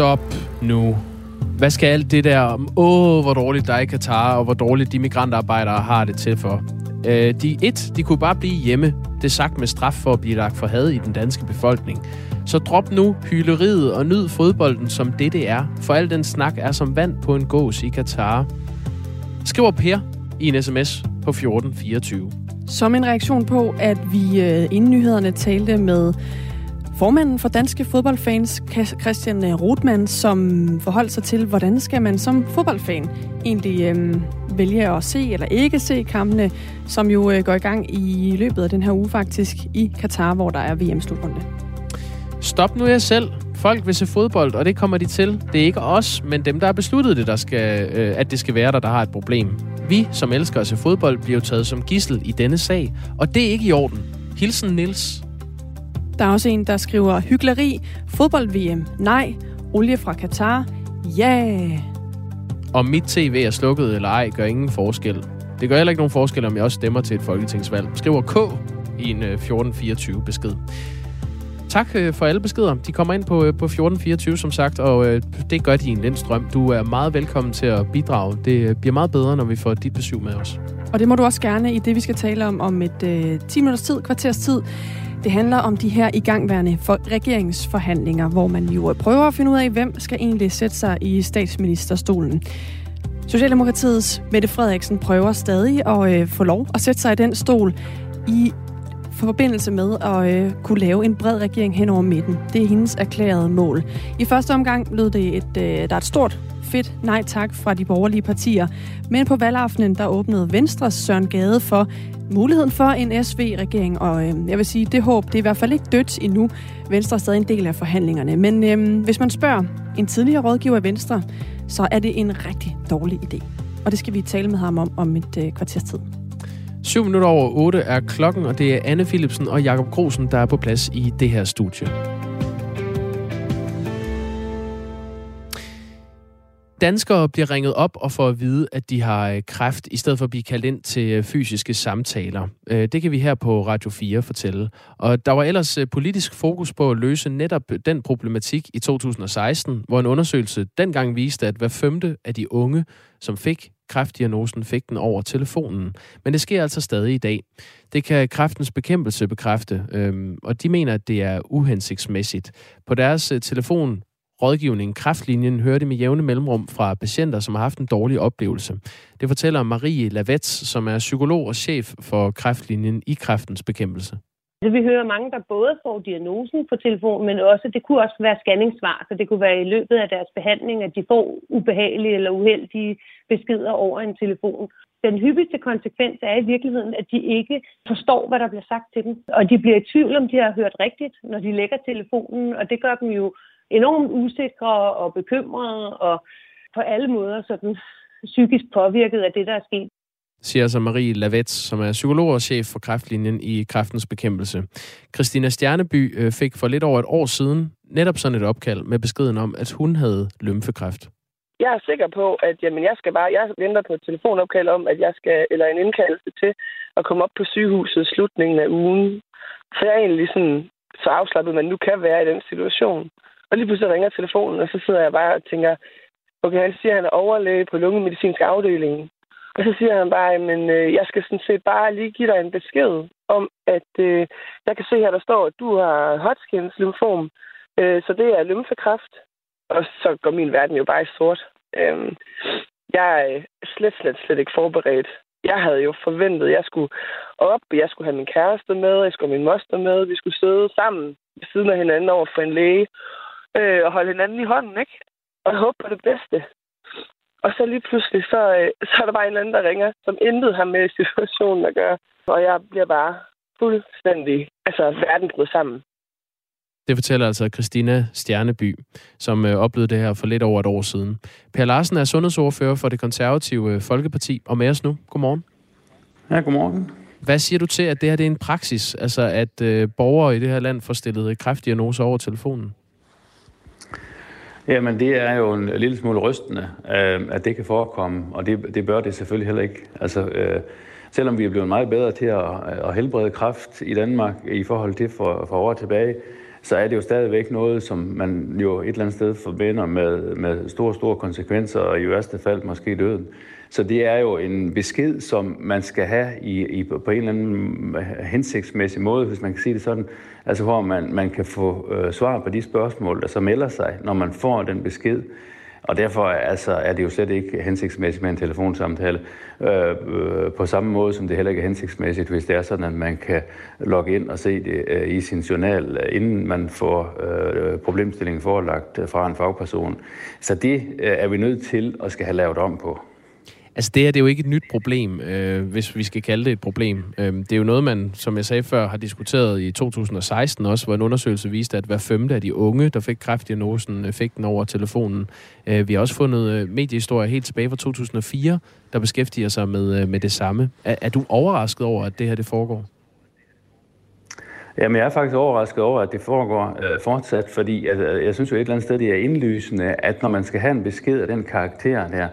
Stop nu. Hvad skal alt det der om, åh, hvor dårligt der er i Katar, og hvor dårligt de migrantarbejdere har det til for? Øh, de, et, de kunne bare blive hjemme. Det er sagt med straf for at blive lagt for had i den danske befolkning. Så drop nu hyleriet og nyd fodbolden som det, det er. For al den snak er som vand på en gås i Katar. Skriver Per i en sms på 1424. Som en reaktion på, at vi øh, inden nyhederne talte med formanden for Danske Fodboldfans, Christian øh, Rothmann, som forholdt sig til, hvordan skal man som fodboldfan egentlig øh, vælge at se eller ikke se kampene, som jo øh, går i gang i løbet af den her uge faktisk i Katar, hvor der er VM-slutrunde. Stop nu jer selv. Folk vil se fodbold, og det kommer de til. Det er ikke os, men dem, der har besluttet det, der skal, øh, at det skal være der, der har et problem. Vi, som elsker at se fodbold, bliver taget som gissel i denne sag, og det er ikke i orden. Hilsen Nils. Der er også en, der skriver hyggeleri, fodbold-VM, nej, olie fra Katar, ja. Yeah. Om mit tv er slukket eller ej, gør ingen forskel. Det gør heller ikke nogen forskel, om jeg også stemmer til et folketingsvalg. Skriver K i en 1424 øh, besked. Tak øh, for alle beskeder. De kommer ind på, øh, på 1424, som sagt, og det gør de i en lindstrøm. Du er meget velkommen til at bidrage. Det bliver meget bedre, når vi får dit besøg med os. Og det må du også gerne i det, vi skal tale om om et øh, 10 minutters tid, kvarters tid. Det handler om de her igangværende for regeringsforhandlinger, hvor man jo prøver at finde ud af, hvem skal egentlig sætte sig i statsministerstolen. Socialdemokratiets Mette Frederiksen prøver stadig at øh, få lov at sætte sig i den stol i forbindelse med at øh, kunne lave en bred regering hen over midten. Det er hendes erklærede mål. I første omgang lød det, et, øh, der er et stort fedt nej tak fra de borgerlige partier. Men på valgaftenen, der åbnede Venstres Søren Gade for muligheden for en SV-regering. Og øh, jeg vil sige, det håb, det er i hvert fald ikke dødt endnu. Venstre er stadig en del af forhandlingerne. Men øh, hvis man spørger en tidligere rådgiver af Venstre, så er det en rigtig dårlig idé. Og det skal vi tale med ham om om et øh, kvarters tid. 7 minutter over 8 er klokken, og det er Anne Philipsen og Jakob Grosen, der er på plads i det her studie. Danskere bliver ringet op og får at vide, at de har øh, kræft, i stedet for at blive kaldt ind til øh, fysiske samtaler. Øh, det kan vi her på Radio 4 fortælle. Og der var ellers politisk fokus på at løse netop den problematik i 2016, hvor en undersøgelse dengang viste, at hver femte af de unge, som fik kræftdiagnosen, fik den over telefonen. Men det sker altså stadig i dag. Det kan kræftens bekæmpelse bekræfte, øhm, og de mener, at det er uhensigtsmæssigt. På deres øh, telefon rådgivning Kræftlinjen hører det med jævne mellemrum fra patienter, som har haft en dårlig oplevelse. Det fortæller Marie Lavets, som er psykolog og chef for Kræftlinjen i kræftens bekæmpelse. Altså, vi hører mange, der både får diagnosen på telefon, men også, det kunne også være scanningssvar, så det kunne være i løbet af deres behandling, at de får ubehagelige eller uheldige beskeder over en telefon. Den hyppigste konsekvens er i virkeligheden, at de ikke forstår, hvad der bliver sagt til dem. Og de bliver i tvivl, om de har hørt rigtigt, når de lægger telefonen, og det gør dem jo enormt usikre og bekymrede og på alle måder sådan psykisk påvirket af det, der er sket. Siger altså Marie Lavets, som er psykolog og chef for kræftlinjen i kræftens bekæmpelse. Christina Stjerneby øh, fik for lidt over et år siden netop sådan et opkald med beskeden om, at hun havde lymfekræft. Jeg er sikker på, at jamen, jeg skal bare, jeg venter på et telefonopkald om, at jeg skal, eller en indkaldelse til at komme op på sygehuset i slutningen af ugen. Så jeg er egentlig sådan, så afslappet, man nu kan være i den situation. Og lige pludselig ringer telefonen, og så sidder jeg bare og tænker, okay, han siger, at han er overlæge på lungemedicinsk afdeling. Og så siger han bare, men øh, jeg skal sådan set bare lige give dig en besked om, at øh, jeg kan se her, der står, at du har Hodgkins lymfom, øh, så det er lymfekræft. Og så går min verden jo bare i sort. Øh, jeg er slet, slet, slet ikke forberedt. Jeg havde jo forventet, at jeg skulle op, jeg skulle have min kæreste med, jeg skulle have min moster med, vi skulle sidde sammen ved siden af hinanden over for en læge øh, og holde hinanden i hånden, ikke? Og håbe på det bedste. Og så lige pludselig, så, øh, så er der bare en anden, der ringer, som intet har med situationen at gøre. Og jeg bliver bare fuldstændig, altså verden bryder sammen. Det fortæller altså Christina Stjerneby, som øh, oplevede det her for lidt over et år siden. Per Larsen er sundhedsordfører for det konservative øh, Folkeparti, og med os nu. Godmorgen. Ja, godmorgen. Hvad siger du til, at det her det er en praksis, altså at øh, borgere i det her land får stillet kræftdiagnoser over telefonen? Jamen, det er jo en lille smule rystende, øh, at det kan forekomme, og det, det bør det selvfølgelig heller ikke. Altså, øh, selvom vi er blevet meget bedre til at, at helbrede kræft i Danmark i forhold til for, for år tilbage, så er det jo stadigvæk noget, som man jo et eller andet sted forbinder med, med store, store konsekvenser, og i værste fald måske døden. Så det er jo en besked, som man skal have i, i, på en eller anden hensigtsmæssig måde, hvis man kan sige det sådan, altså hvor man, man kan få øh, svar på de spørgsmål, der så melder sig, når man får den besked. Og derfor altså, er det jo slet ikke hensigtsmæssigt med en telefonsamtale. Øh, øh, på samme måde som det heller ikke er hensigtsmæssigt, hvis det er sådan, at man kan logge ind og se det øh, i sin journal, øh, inden man får øh, problemstillingen forelagt øh, fra en fagperson. Så det øh, er vi nødt til at skal have lavet om på. Altså det her, det er jo ikke et nyt problem, øh, hvis vi skal kalde det et problem. Øh, det er jo noget, man, som jeg sagde før, har diskuteret i 2016 også, hvor en undersøgelse viste, at hver femte af de unge, der fik kræftdiagnosen, øh, fik den over telefonen. Øh, vi har også fundet øh, mediehistorier helt tilbage fra 2004, der beskæftiger sig med, øh, med det samme. Er, er du overrasket over, at det her det foregår? Jamen, jeg er faktisk overrasket over, at det foregår øh, fortsat, fordi altså, jeg synes jo et eller andet sted, det er indlysende, at når man skal have en besked af den karakter der,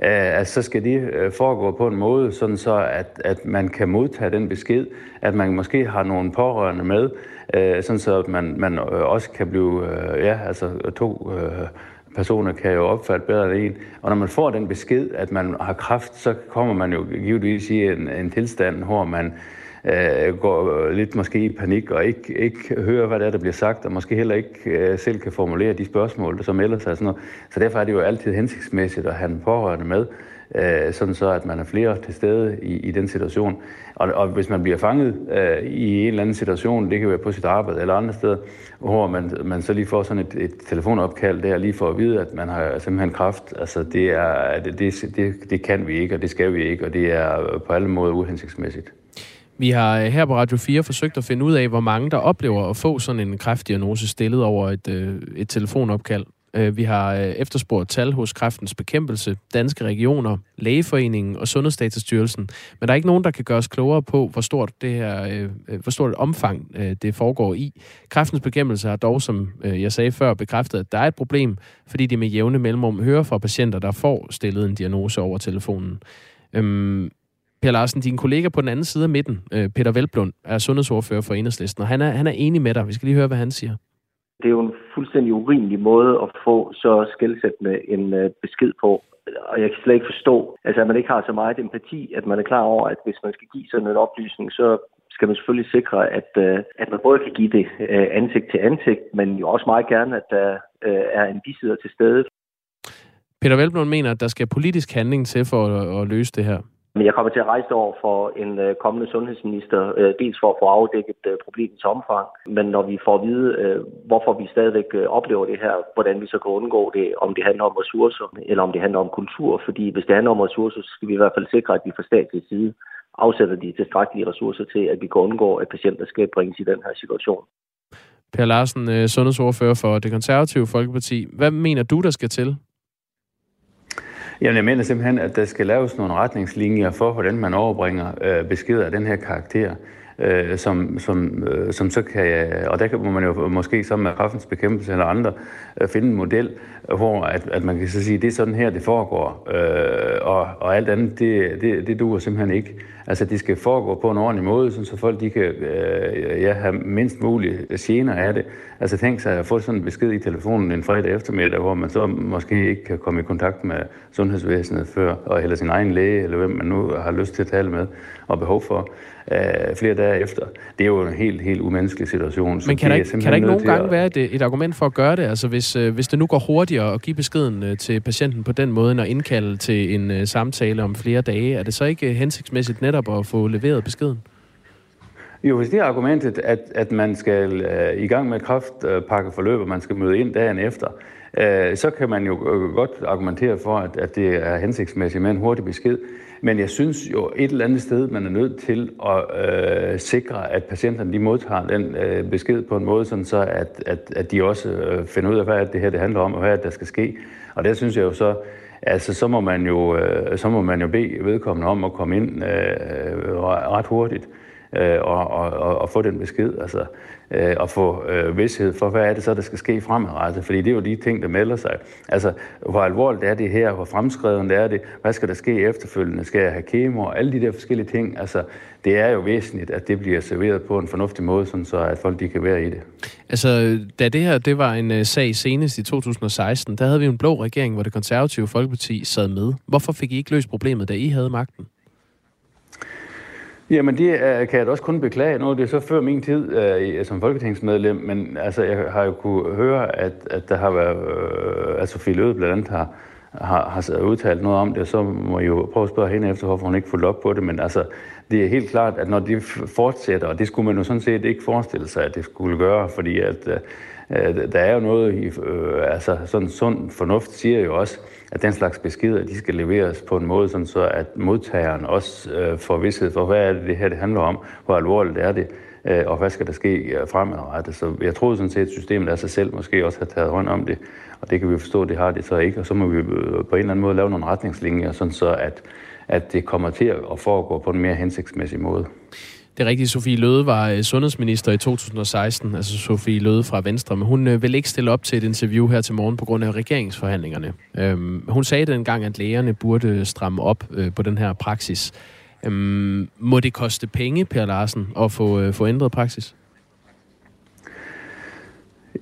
at altså, så skal det øh, foregå på en måde, sådan så at, at man kan modtage den besked, at man måske har nogle pårørende med, øh, sådan så at man, man også kan blive, ja, altså to personer kan jo opfatte bedre end en. Og når man får den besked, at man har kraft, så kommer man jo givetvis i en, en tilstand, hvor man øh, går lidt måske i panik og ikke, ikke hører, hvad det er, der bliver sagt, og måske heller ikke øh, selv kan formulere de spørgsmål, som så er. Sådan noget. Så derfor er det jo altid hensigtsmæssigt at have en pårørende med, øh, sådan så at man er flere til stede i, i den situation. Og, og hvis man bliver fanget øh, i en eller anden situation, det kan være på sit arbejde eller andre steder, hvor man, man så lige får sådan et, et telefonopkald der, lige for at vide, at man har simpelthen kraft, altså det, er, det, det, det kan vi ikke, og det skal vi ikke, og det er på alle måder uhensigtsmæssigt. Vi har øh, her på Radio 4 forsøgt at finde ud af, hvor mange der oplever at få sådan en kræftdiagnose stillet over et, øh, et telefonopkald. Øh, vi har øh, efterspurgt tal hos Kræftens Bekæmpelse, Danske Regioner, Lægeforeningen og Sundhedsdatastyrelsen. Men der er ikke nogen, der kan gøre os klogere på, hvor stort, det her, øh, hvor stort et omfang det foregår i. Kræftens Bekæmpelse har dog, som jeg sagde før, bekræftet, at der er et problem, fordi de med jævne mellemrum hører fra patienter, der får stillet en diagnose over telefonen. Øhm, Per Larsen, din kollega på den anden side af midten, øh, Peter Velblund, er sundhedsordfører for Enhedslisten, og han er, han er enig med dig. Vi skal lige høre, hvad han siger. Det er jo en fuldstændig urimelig måde at få så skældsættende en øh, besked på. Og jeg kan slet ikke forstå, altså, at man ikke har så meget empati, at man er klar over, at hvis man skal give sådan en oplysning, så skal man selvfølgelig sikre, at, øh, at man både kan give det ansigt til ansigt, men jo også meget gerne, at der er en bisider til stede. Peter Velblund mener, at der skal politisk handling til for at, at løse det her. Men jeg kommer til at rejse over for en øh, kommende sundhedsminister, øh, dels for at få afdækket øh, problemets omfang, men når vi får at vide, hvorfor vi stadigvæk oplever det her, hvordan vi så kan undgå det, om det handler om ressourcer, eller om det handler om kultur. Fordi hvis det handler om ressourcer, så skal vi i hvert fald sikre, at vi fra statlig side afsætter de tilstrækkelige ressourcer til, at vi kan undgå, at patienter skal bringes i den her situation. Per Larsen, sundhedsordfører for det konservative Folkeparti. Hvad mener du, der skal til Jamen, jeg mener simpelthen, at der skal laves nogle retningslinjer for, hvordan man overbringer øh, beskeder af den her karakter øh, som, som, øh, som så kan, og der kan man jo måske sammen med kraftens bekæmpelse eller andre øh, finde en model, hvor at, at man kan så sige, det er sådan her, det foregår, øh, og, og alt andet, det, det, det duer simpelthen ikke. Altså, det skal foregå på en ordentlig måde, så folk de kan øh, ja, have mindst mulige gener af det. Altså, tænk sig at få sådan en besked i telefonen en fredag eftermiddag, hvor man så måske ikke kan komme i kontakt med sundhedsvæsenet før, og eller sin egen læge, eller hvem man nu har lyst til at tale med og behov for øh, flere dage efter. Det er jo en helt, helt umenneskelig situation. Men kan der ikke, kan der ikke nogen gange at... være et, et argument for at gøre det? Altså hvis, øh, hvis det nu går hurtigere at give beskeden øh, til patienten på den måde, end at indkalde til en øh, samtale om flere dage, er det så ikke øh, hensigtsmæssigt netop at få leveret beskeden? Jo, hvis det er argumentet, at, at man skal øh, i gang med et kraftpakkeforløb, og man skal møde ind dagen efter, øh, Øh, så kan man jo øh, godt argumentere for, at, at det er hensigtsmæssigt med en hurtig besked. Men jeg synes jo et eller andet sted, man er nødt til at øh, sikre, at patienterne de modtager den øh, besked på en måde, sådan så at, at, at de også øh, finder ud af, hvad det her det handler om, og hvad der skal ske. Og der synes jeg jo så, altså så må man jo, øh, så må man jo bede vedkommende om at komme ind øh, øh ret hurtigt. øh, og, og, og, og få den besked, altså, øh, og få øh, vidshed for, hvad er det så, der skal ske fremadrettet, fordi det er jo de ting, der melder sig. Altså, hvor alvorligt er det her, hvor fremskreden er det, hvad skal der ske efterfølgende, skal jeg have kemo, og alle de der forskellige ting, altså, det er jo væsentligt, at det bliver serveret på en fornuftig måde, sådan så at folk de kan være i det. Altså, da det her det var en uh, sag senest i 2016, der havde vi en blå regering, hvor det konservative Folkeparti sad med. Hvorfor fik I ikke løst problemet, da I havde magten? Jamen, det uh, kan jeg da også kun beklage. Nu det så før min tid uh, som folketingsmedlem, men altså, jeg har jo kunne høre, at, at der har været, uh, at Sofie Løde blandt andet har, har, har udtalt noget om det, så må jeg jo prøve at spørge hende efter, hvorfor hun ikke fulgte op på det. Men altså, det er helt klart, at når de fortsætter, og det skulle man jo sådan set ikke forestille sig, at det skulle gøre, fordi at øh, øh der er jo noget, i, øh, altså sådan sund fornuft siger jo også, at den slags beskeder, de skal leveres på en måde, sådan så at modtageren også øh, får vidshed for, hvad er det, det her det handler om, hvor alvorligt er det, øh, og hvad skal der ske øh, fremadrettet. Så jeg troede sådan set, at systemet af sig selv måske også har taget hånd om det, og det kan vi forstå, at det har det så ikke, og så må vi øh, på en eller anden måde lave nogle retningslinjer, sådan så at, at det kommer til at foregå på en mere hensigtsmæssig måde. Det er rigtigt, Sofie Løde var øh, sundhedsminister i 2016, altså Sofie Løde fra Venstre, men hun øh, vil ikke stille op til et interview her til morgen på grund af regeringsforhandlingerne. Øhm, hun sagde dengang, at lægerne burde stramme op øh, på den her praksis. Øhm, må det koste penge, Per Larsen, at få, øh, få ændret praksis?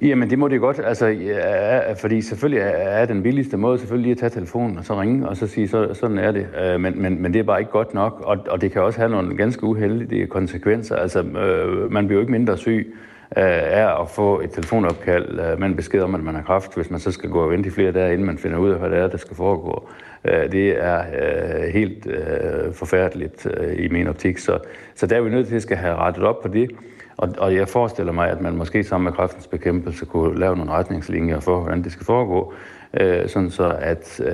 Jamen, det må det godt, altså, ja, fordi selvfølgelig er den billigste måde selvfølgelig lige at tage telefonen og så ringe og så sige, så, sådan er det. Øh, men, men, men det er bare ikke godt nok, og, og det kan også have nogle ganske uheldige konsekvenser. Altså, øh, man bliver jo ikke mindre syg øh, af at få et telefonopkald øh, med en besked om, at man har kraft, hvis man så skal gå og vente i flere dage, inden man finder ud af, hvad det er, der skal foregå. Øh, det er øh, helt øh, forfærdeligt øh, i min optik, så, så der er vi nødt til at skal have rettet op på det. Og, og jeg forestiller mig, at man måske sammen med kræftens bekæmpelse kunne lave nogle retningslinjer for, hvordan det skal foregå, øh, sådan så at, øh,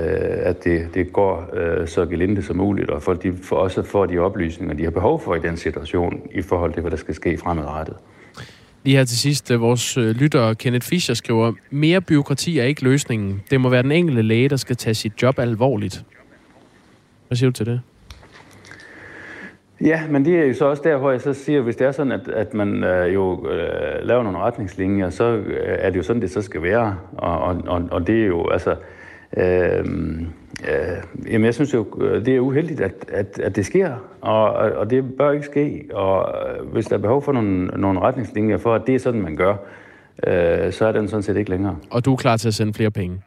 at det, det går øh, så gelinde som muligt, og folk de for, også får de oplysninger, de har behov for i den situation, i forhold til, hvad der skal ske fremadrettet. Lige her til sidst, øh, vores øh, lytter Kenneth Fischer skriver, mere byråkrati er ikke løsningen. Det må være den enkelte læge, der skal tage sit job alvorligt. Hvad siger du til det? Ja, men det er jo så også der, hvor jeg så siger, hvis det er sådan, at, at man øh, jo øh, laver nogle retningslinjer, så øh, er det jo sådan, det så skal være. Og, og, og det er jo, altså... Øh, øh, jamen, jeg synes jo, det er uheldigt, at, at, at det sker, og, og det bør ikke ske. Og øh, hvis der er behov for nogle, nogle retningslinjer for, at det er sådan, man gør, øh, så er den sådan set ikke længere. Og du er klar til at sende flere penge?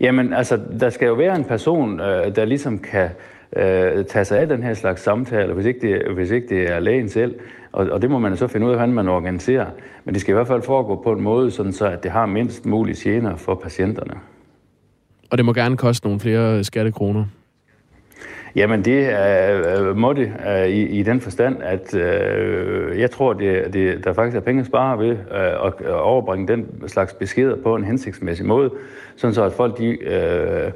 Jamen, altså, der skal jo være en person, øh, der ligesom kan øh, Øh, tage sig af den her slags samtaler, hvis ikke det, hvis ikke det er lægen selv. Og, og det må man så finde ud af, hvordan man organiserer. Men det skal i hvert fald foregå på en måde, sådan så at det har mindst mulige gener for patienterne. Og det må gerne koste nogle flere skattekroner? Jamen det øh, må det øh, i, i den forstand, at øh, jeg tror, det, det, der faktisk er penge at spare ved øh, at, at overbringe den slags beskeder på en hensigtsmæssig måde, sådan så at folk de, øh,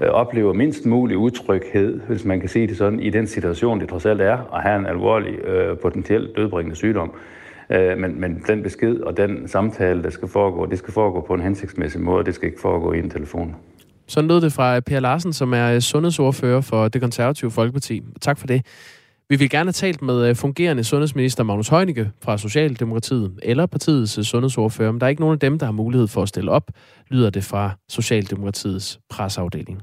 oplever mindst mulig utryghed, hvis man kan sige det sådan, i den situation, det trods alt er, at have en alvorlig øh, potentielt dødbringende sygdom. Øh, men, men den besked og den samtale, der skal foregå, det skal foregå på en hensigtsmæssig måde, det skal ikke foregå i en telefon. Sådan lød det fra Per Larsen, som er øh, sundhedsordfører for det konservative Folkeparti. Tak for det. Vi vil gerne have talt med øh, fungerende sundhedsminister Magnus Heunicke fra Socialdemokratiet eller partiets øh, sundhedsordfører, men der er ikke nogen af dem, der har mulighed for at stille op, lyder det fra Socialdemokratiets presseafdeling.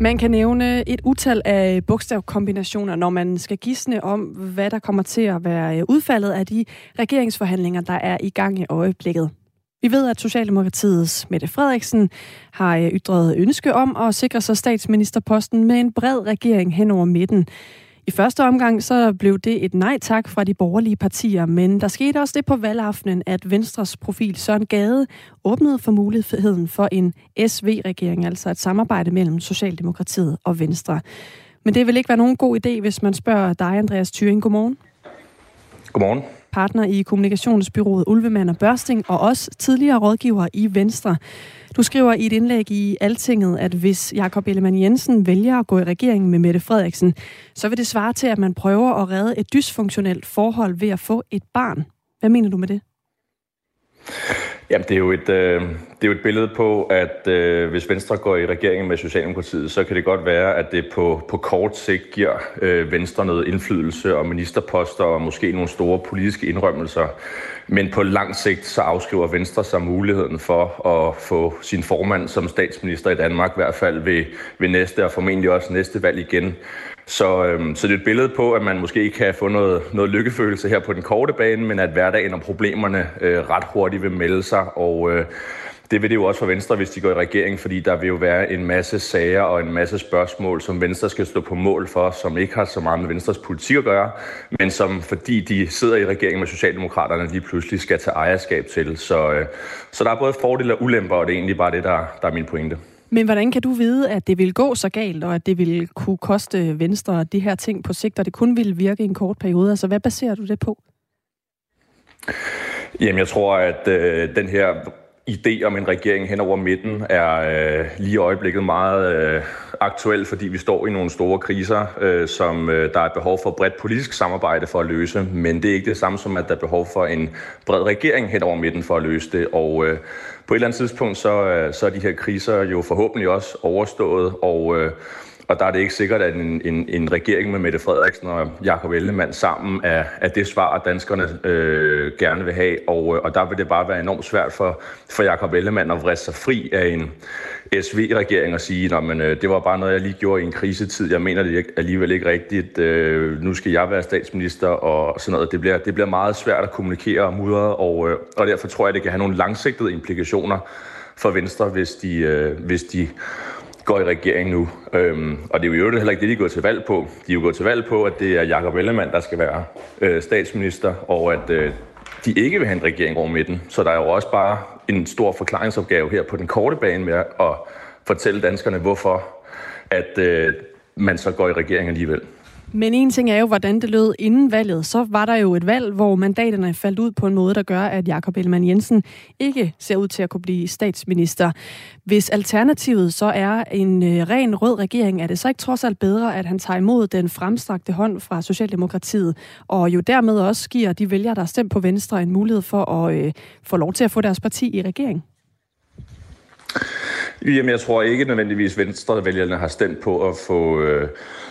Man kan nævne et utal af bogstavkombinationer, når man skal gisne om, hvad der kommer til at være øh, udfaldet af de regeringsforhandlinger, der er i gang i øjeblikket. Vi ved, at Socialdemokratiets Mette Frederiksen har øh, ytret ønske om at sikre sig statsministerposten med en bred regering hen over midten. I første omgang så blev det et nej tak fra de borgerlige partier, men der skete også det på valgaftenen, at Venstres profil Søren Gade åbnede for muligheden for en SV-regering, altså et samarbejde mellem Socialdemokratiet og Venstre. Men det vil ikke være nogen god idé, hvis man spørger dig, Andreas Thyring. Godmorgen. Godmorgen. Partner i kommunikationsbyrået Ulvemand og Børsting, og også tidligere rådgiver i Venstre. Du skriver i et indlæg i Altinget, at hvis Jakob Ellemann Jensen vælger at gå i regeringen med Mette Frederiksen, så vil det svare til, at man prøver at redde et dysfunktionelt forhold ved at få et barn. Hvad mener du med det? Jamen, det er jo et, øh, det er jo et billede på, at øh, hvis Venstre går i regeringen med Socialdemokratiet, så kan det godt være, at det på, på kort sigt giver øh, Venstre noget indflydelse og ministerposter og måske nogle store politiske indrømmelser. Men på lang sigt så afskriver Venstre sig muligheden for at få sin formand som statsminister i Danmark, i hvert fald ved, ved næste og formentlig også næste valg igen. Så, øhm, så det er et billede på, at man måske kan få noget, noget lykkefølelse her på den korte bane, men at hverdagen og problemerne øh, ret hurtigt vil melde sig. Og øh, det vil det jo også for Venstre, hvis de går i regering, fordi der vil jo være en masse sager og en masse spørgsmål, som Venstre skal stå på mål for, som ikke har så meget med Venstres politik at gøre, men som fordi de sidder i regeringen med Socialdemokraterne, lige pludselig skal tage ejerskab til. Så, øh, så der er både fordele og ulemper, og det er egentlig bare det, der, der er min pointe. Men hvordan kan du vide, at det vil gå så galt, og at det vil kunne koste Venstre de her ting på sigt, og det kun vil virke i en kort periode? Altså, hvad baserer du det på? Jamen, jeg tror, at øh, den her idé om en regering hen over midten er øh, lige i øjeblikket meget øh, aktuel, fordi vi står i nogle store kriser, øh, som øh, der er behov for bredt politisk samarbejde for at løse. Men det er ikke det samme som, at der er behov for en bred regering hen over midten for at løse det. Og øh, på et eller andet tidspunkt, så, øh, så er de her kriser jo forhåbentlig også overstået, og, øh, og der er det ikke sikkert, at en, en, en regering med Mette Frederiksen og Jakob Ellemann sammen er, er det svar, danskerne øh, gerne vil have. Og, øh, og der vil det bare være enormt svært for, for Jakob Ellemann at vriste sig fri af en SV-regering og sige, at øh, det var bare noget, jeg lige gjorde i en krisetid. Jeg mener det alligevel ikke rigtigt. Øh, nu skal jeg være statsminister og sådan noget. Det bliver, det bliver meget svært at kommunikere og mudre, og, øh, og derfor tror jeg, det kan have nogle langsigtede implikationer for Venstre, hvis de, øh, hvis de går i regering nu. Øhm, og det er jo heller ikke det, de er gået til valg på. De er jo gået til valg på, at det er Jakob Ellemann, der skal være øh, statsminister, og at øh, de ikke vil have en regering over midten. Så der er jo også bare en stor forklaringsopgave her på den korte bane med at fortælle danskerne, hvorfor at øh, man så går i regering alligevel. Men en ting er jo, hvordan det lød inden valget. Så var der jo et valg, hvor mandaterne faldt ud på en måde, der gør, at Jakob Ellemann Jensen ikke ser ud til at kunne blive statsminister. Hvis alternativet så er en øh, ren rød regering, er det så ikke trods alt bedre, at han tager imod den fremstrakte hånd fra Socialdemokratiet, og jo dermed også giver de vælgere, der har stemt på Venstre, en mulighed for at øh, få lov til at få deres parti i regering? Jamen, jeg tror ikke nødvendigvis, Venstre vælgerne har stemt på at få øh,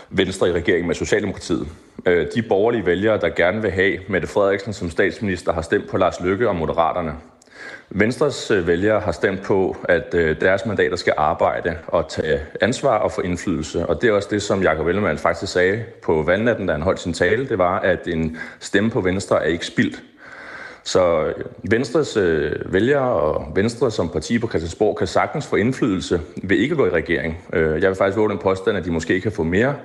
Venstre i regeringen med Socialdemokratiet. Øh, de borgerlige vælgere, der gerne vil have Mette Frederiksen som statsminister, har stemt på Lars Løkke og Moderaterne. Venstres øh, vælgere har stemt på, at øh, deres mandater skal arbejde og tage ansvar og få indflydelse. Og det er også det, som Jacob Ellemann faktisk sagde på valgnatten, da han holdt sin tale. Det var, at en stemme på Venstre er ikke spildt. Så Venstres øh, vælgere og Venstre som parti på Christiansborg kan sagtens få indflydelse ved ikke at gå i regering. Øh, jeg vil faktisk våge den påstand, at de måske kan få mere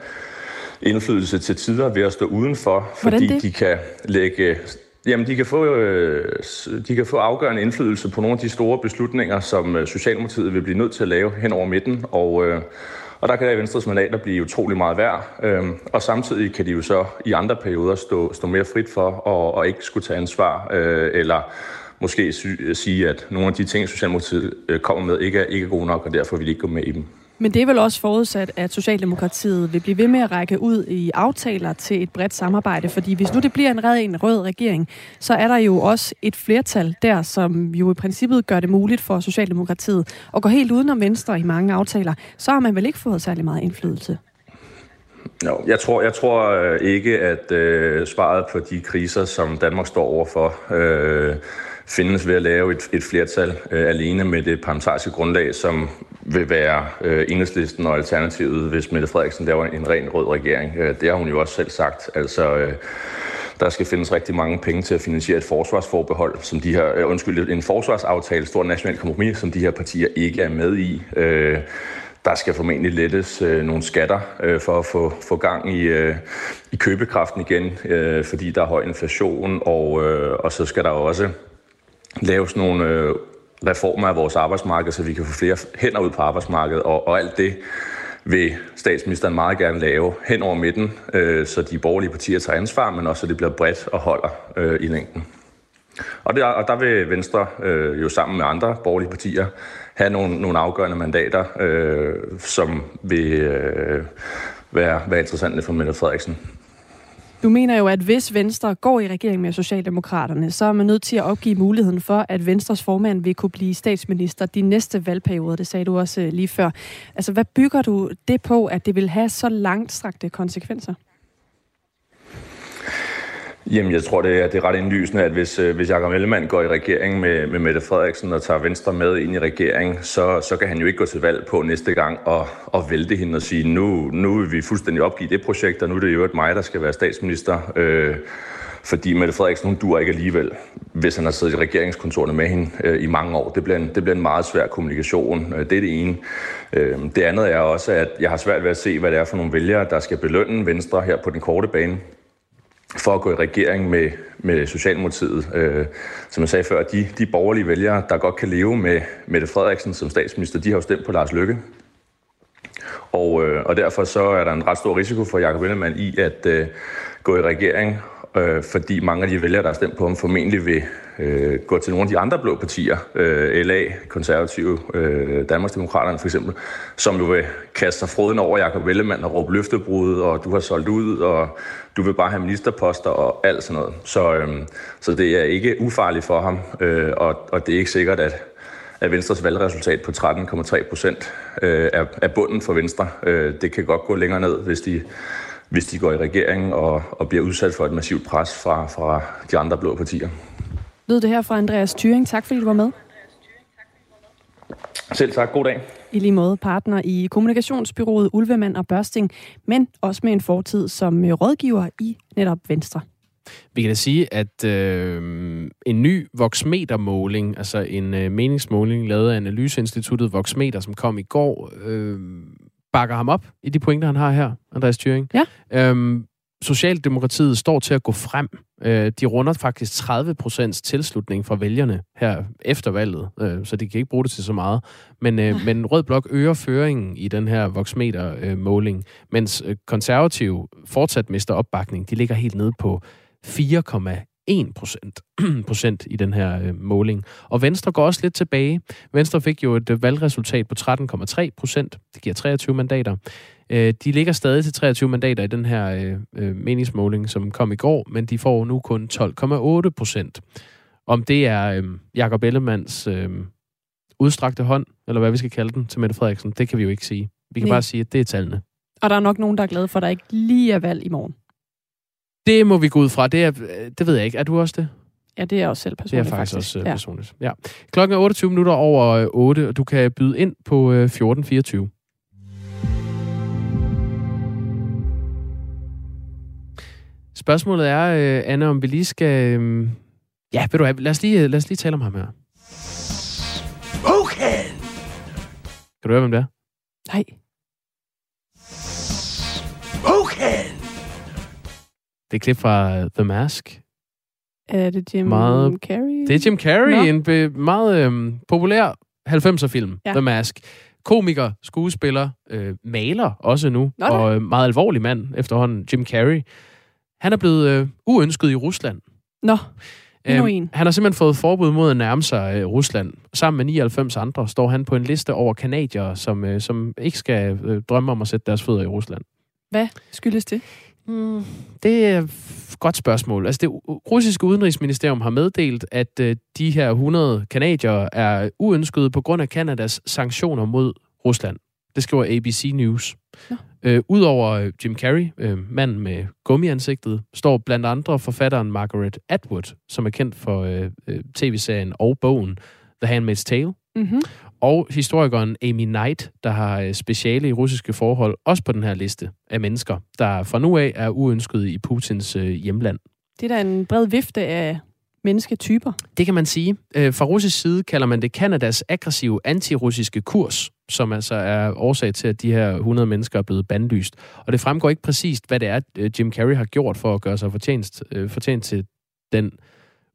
indflydelse til tider ved at stå udenfor, fordi de kan lægge Jamen, de kan, få, øh, de kan få afgørende indflydelse på nogle af de store beslutninger, som øh, Socialdemokratiet vil blive nødt til at lave hen over midten. Og, øh, og der kan der i Venstres mandater blive utrolig meget værd. Øh, og samtidig kan de jo så i andre perioder stå, stå mere frit for og, og ikke skulle tage ansvar, øh, eller måske sy- sige, at nogle af de ting, Socialdemokratiet øh, kommer med, ikke er, ikke er gode nok, og derfor vil de ikke gå med i dem. Men det er vel også forudsat, at Socialdemokratiet vil blive ved med at række ud i aftaler til et bredt samarbejde, fordi hvis nu det bliver en red en rød regering, så er der jo også et flertal der, som jo i princippet gør det muligt for Socialdemokratiet at gå helt udenom Venstre i mange aftaler. Så har man vel ikke fået særlig meget indflydelse? No, jeg tror, jeg tror øh, ikke, at øh, svaret på de kriser, som Danmark står overfor, øh, findes ved at lave et, et flertal øh, alene med det parlamentariske grundlag, som vil være øh, enhedslisten og alternativet, hvis Mette Frederiksen laver en ren rød regering. Øh, det har hun jo også selv sagt. Altså, øh, der skal findes rigtig mange penge til at finansiere et forsvarsforbehold, som de her, øh, undskyld, en forsvarsaftale, stor national kompromis, som de her partier ikke er med i. Øh, der skal formentlig lettes øh, nogle skatter øh, for at få, få gang i, øh, i købekraften igen, øh, fordi der er høj inflation, og, øh, og så skal der også laves nogle øh, reformer af vores arbejdsmarked, så vi kan få flere hænder ud på arbejdsmarkedet, og, og alt det vil statsministeren meget gerne lave hen over midten, øh, så de borgerlige partier tager ansvar, men også så det bliver bredt og holder øh, i længden. Og der, og der vil Venstre øh, jo sammen med andre borgerlige partier have nogle, nogle afgørende mandater, øh, som vil øh, være, være interessante for Mette Frederiksen. Du mener jo, at hvis Venstre går i regering med Socialdemokraterne, så er man nødt til at opgive muligheden for, at Venstres formand vil kunne blive statsminister de næste valgperioder. Det sagde du også øh, lige før. Altså, hvad bygger du det på, at det vil have så langtstrakte konsekvenser? Jamen, jeg tror, det er, det er ret indlysende, at hvis, øh, hvis Jacob Ellemann går i regering med, med Mette Frederiksen og tager Venstre med ind i regeringen, så, så kan han jo ikke gå til valg på næste gang og, og vælte hende og sige, nu, nu vil vi fuldstændig opgive det projekt, og nu er det jo et mig, der skal være statsminister. Øh, fordi Mette Frederiksen, hun dur ikke alligevel, hvis han har siddet i regeringskontorene med hende øh, i mange år. Det bliver, en, det bliver en meget svær kommunikation. Øh, det er det ene. Øh, det andet er også, at jeg har svært ved at se, hvad det er for nogle vælgere, der skal belønne Venstre her på den korte bane for at gå i regering med, med Socialdemokratiet. Øh, som jeg sagde før, de, de borgerlige vælgere, der godt kan leve med Mette Frederiksen som statsminister, de har jo stemt på Lars Løkke. Og, øh, og derfor så er der en ret stor risiko for Jacob Ellemann i at øh, gå i regering øh, fordi mange af de vælgere, der har stemt på ham, formentlig vil øh, gå til nogle af de andre blå partier, øh, LA, Konservative, øh, Danmarksdemokraterne for eksempel, som jo vil kaste sig froden over Jacob Ellemann og råbe løftebrud, og du har solgt ud, og du vil bare have ministerposter og alt sådan noget. Så, øh, så det er ikke ufarligt for ham, øh, og, og det er ikke sikkert, at at Venstres valgresultat på 13,3 procent øh, er, er bunden for Venstre. Øh, det kan godt gå længere ned, hvis de hvis de går i regeringen og, og bliver udsat for et massivt pres fra, fra de andre blå partier. Lød det her fra Andreas Thyring. Tak fordi du var med. Selv tak. God dag. I lige måde partner i kommunikationsbyrået Ulvemand og Børsting, men også med en fortid som rådgiver i netop Venstre. Vi kan da sige, at øh, en ny voksmetermåling, altså en øh, meningsmåling lavet af Analyseinstituttet Voxmeter, som kom i går, øh, bakker ham op i de pointer, han har her, Andreas Thuring. Ja. Øhm, Socialdemokratiet står til at gå frem. Øh, de runder faktisk 30 procents tilslutning fra vælgerne her efter valget, øh, så de kan ikke bruge det til så meget. Men, øh, men Rød Blok øger føringen i den her voksmeter-måling, mens øh, konservative fortsat mister opbakning. De ligger helt nede på 1 procent, procent i den her øh, måling. Og Venstre går også lidt tilbage. Venstre fik jo et øh, valgresultat på 13,3 procent. Det giver 23 mandater. Øh, de ligger stadig til 23 mandater i den her øh, øh, meningsmåling, som kom i går, men de får nu kun 12,8 procent. Om det er øh, Jakob Ellemanns øh, udstrakte hånd, eller hvad vi skal kalde den, til Mette Frederiksen, det kan vi jo ikke sige. Vi kan Nej. bare sige, at det er tallene. Og der er nok nogen, der er glade for, at der ikke lige er valg i morgen. Det må vi gå ud fra. Det, er, det ved jeg ikke. Er du også det? Ja, det er også selv personligt, Det er faktisk, faktisk. også ja. personligt. Ja. Klokken er 28 minutter over 8, og du kan byde ind på 1424. Spørgsmålet er, Anna, om vi lige skal... Ja, ved du hvad, lad os lige, lad os lige tale om ham her. Okay. Kan du høre, hvem det er? Nej. Det er klip fra The Mask. Er det Jim meget, Carrey? Det er Jim Carrey, Nå. en be, meget øhm, populær 90'er-film, ja. The Mask. Komiker, skuespiller, øh, maler også nu, Nå, og øh, meget alvorlig mand efterhånden, Jim Carrey. Han er blevet øh, uønsket i Rusland. Nå, øhm, en. Han har simpelthen fået forbud mod at nærme sig øh, Rusland. Sammen med 99 andre står han på en liste over kanadier, som, øh, som ikke skal øh, drømme om at sætte deres fødder i Rusland. Hvad skyldes det? Mm, det er et godt spørgsmål. Altså det russiske udenrigsministerium har meddelt, at øh, de her 100 kanadier er uønskede på grund af Kanadas sanktioner mod Rusland. Det skriver ABC News. Ja. Øh, Udover øh, Jim Carrey, øh, manden med gummiansigtet, står blandt andre forfatteren Margaret Atwood, som er kendt for øh, øh tv-serien og bogen The Handmaid's Tale. Mm-hmm og historikeren Amy Knight, der har øh, speciale i russiske forhold, også på den her liste af mennesker, der fra nu af er uønsket i Putins øh, hjemland. Det er da en bred vifte af mennesketyper. Det kan man sige. Øh, fra russisk side kalder man det Kanadas aggressive antirussiske kurs, som altså er årsag til, at de her 100 mennesker er blevet bandlyst. Og det fremgår ikke præcist, hvad det er, Jim Carrey har gjort for at gøre sig fortjent, fortjent til den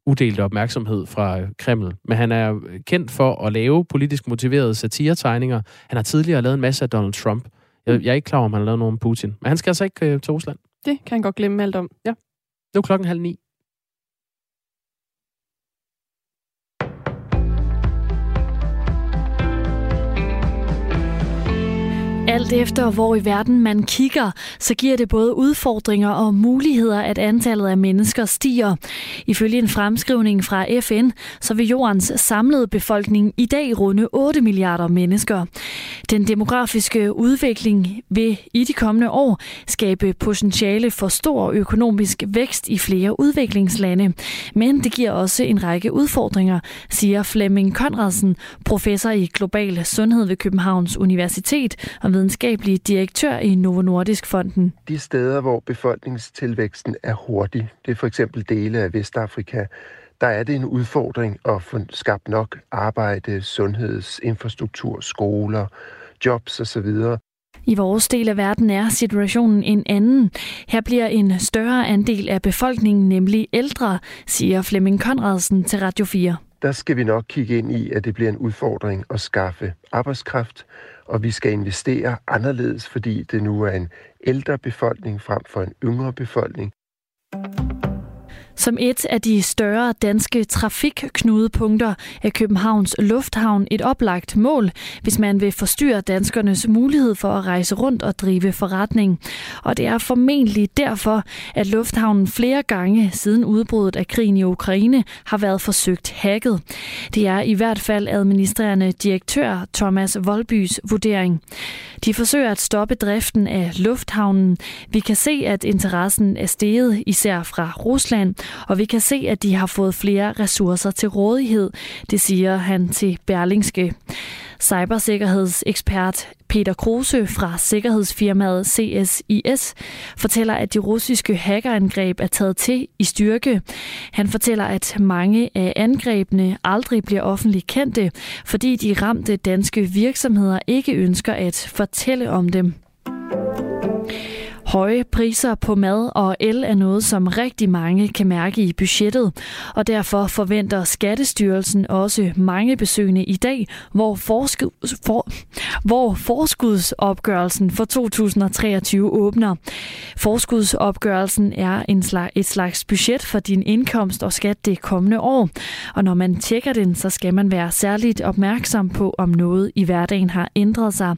uddelte opmærksomhed fra Kreml. Men han er kendt for at lave politisk motiverede satiretegninger. Han har tidligere lavet en masse af Donald Trump. Jeg, jeg er ikke klar over, om han har lavet nogen Putin. Men han skal altså ikke øh, til Rusland. Det kan han godt glemme alt om. Ja. Det var klokken halv ni. Alt efter hvor i verden man kigger, så giver det både udfordringer og muligheder, at antallet af mennesker stiger. Ifølge en fremskrivning fra FN, så vil jordens samlede befolkning i dag runde 8 milliarder mennesker. Den demografiske udvikling vil i de kommende år skabe potentiale for stor økonomisk vækst i flere udviklingslande. Men det giver også en række udfordringer, siger Flemming Konradsen, professor i global sundhed ved Københavns Universitet og videnskabelig direktør i Novo Nordisk Fonden. De steder, hvor befolkningstilvæksten er hurtig, det er for eksempel dele af Vestafrika, der er det en udfordring at få skabt nok arbejde, sundhedsinfrastruktur, skoler, jobs osv. I vores del af verden er situationen en anden. Her bliver en større andel af befolkningen nemlig ældre, siger Flemming Konradsen til Radio 4. Der skal vi nok kigge ind i, at det bliver en udfordring at skaffe arbejdskraft, og vi skal investere anderledes, fordi det nu er en ældre befolkning frem for en yngre befolkning. Som et af de større danske trafikknudepunkter er Københavns Lufthavn et oplagt mål, hvis man vil forstyrre danskernes mulighed for at rejse rundt og drive forretning. Og det er formentlig derfor, at lufthavnen flere gange siden udbruddet af krigen i Ukraine har været forsøgt hacket. Det er i hvert fald administrerende direktør Thomas Volbys vurdering. De forsøger at stoppe driften af lufthavnen. Vi kan se, at interessen er steget, især fra Rusland, og vi kan se, at de har fået flere ressourcer til rådighed, det siger han til Berlingske. Cybersikkerhedsekspert Peter Kruse fra sikkerhedsfirmaet CSIS fortæller, at de russiske hackerangreb er taget til i styrke. Han fortæller, at mange af angrebene aldrig bliver offentligt kendte, fordi de ramte danske virksomheder ikke ønsker at fortælle om dem. Høje priser på mad og el er noget, som rigtig mange kan mærke i budgettet, og derfor forventer Skattestyrelsen også mange besøgende i dag, hvor, forskud, for, hvor forskudsopgørelsen for 2023 åbner. Forskudsopgørelsen er en slags, et slags budget for din indkomst og skat det kommende år, og når man tjekker den, så skal man være særligt opmærksom på, om noget i hverdagen har ændret sig.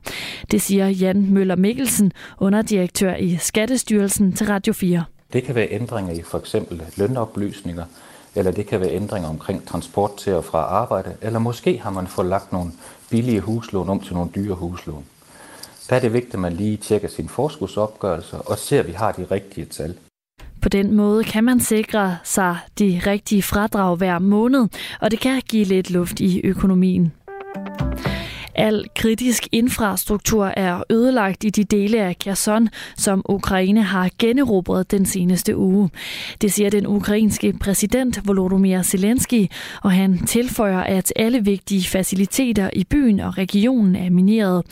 Det siger Jan Møller Mikkelsen, underdirektør i Skattestyrelsen til Radio 4. Det kan være ændringer i for eksempel lønoplysninger, eller det kan være ændringer omkring transport til og fra arbejde, eller måske har man fået lagt nogle billige huslån om til nogle dyre huslån. Der er det vigtigt, at man lige tjekker sin forskudsopgørelse og ser, at vi har de rigtige tal. På den måde kan man sikre sig de rigtige fradrag hver måned, og det kan give lidt luft i økonomien. Al kritisk infrastruktur er ødelagt i de dele af Kherson, som Ukraine har generobret den seneste uge. Det siger den ukrainske præsident Volodymyr Zelensky, og han tilføjer, at alle vigtige faciliteter i byen og regionen er mineret.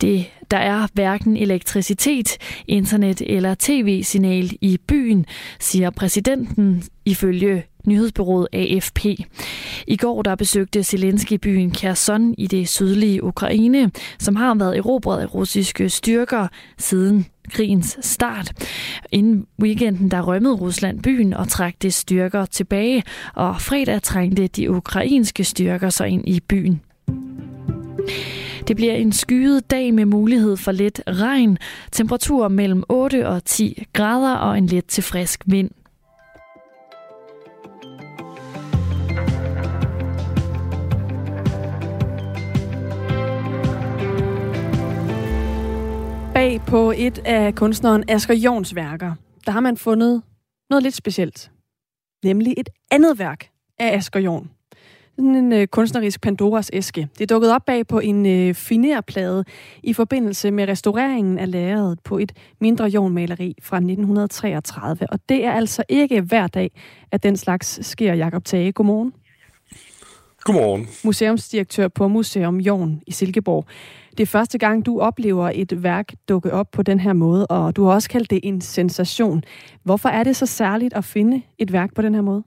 Det der er hverken elektricitet, internet eller tv-signal i byen, siger præsidenten ifølge nyhedsbyrået AFP. I går der besøgte Zelensky byen Kherson i det sydlige Ukraine, som har været erobret af russiske styrker siden krigens start. Inden weekenden der rømmede Rusland byen og trak det styrker tilbage, og fredag trængte de ukrainske styrker sig ind i byen. Det bliver en skyet dag med mulighed for lidt regn, temperaturer mellem 8 og 10 grader og en let til frisk vind. Bag på et af kunstneren Asger Jorns værker, der har man fundet noget lidt specielt. Nemlig et andet værk af Asger Jorn. Sådan en øh, kunstnerisk Pandoras æske. Det er dukket op bag på en øh, finerplade i forbindelse med restaureringen af lageret på et mindre jornmaleri fra 1933. Og det er altså ikke hver dag, at den slags sker, Jakob Tage. Godmorgen. Godmorgen. Museumsdirektør på Museum Jorn i Silkeborg. Det er første gang, du oplever et værk dukke op på den her måde, og du har også kaldt det en sensation. Hvorfor er det så særligt at finde et værk på den her måde?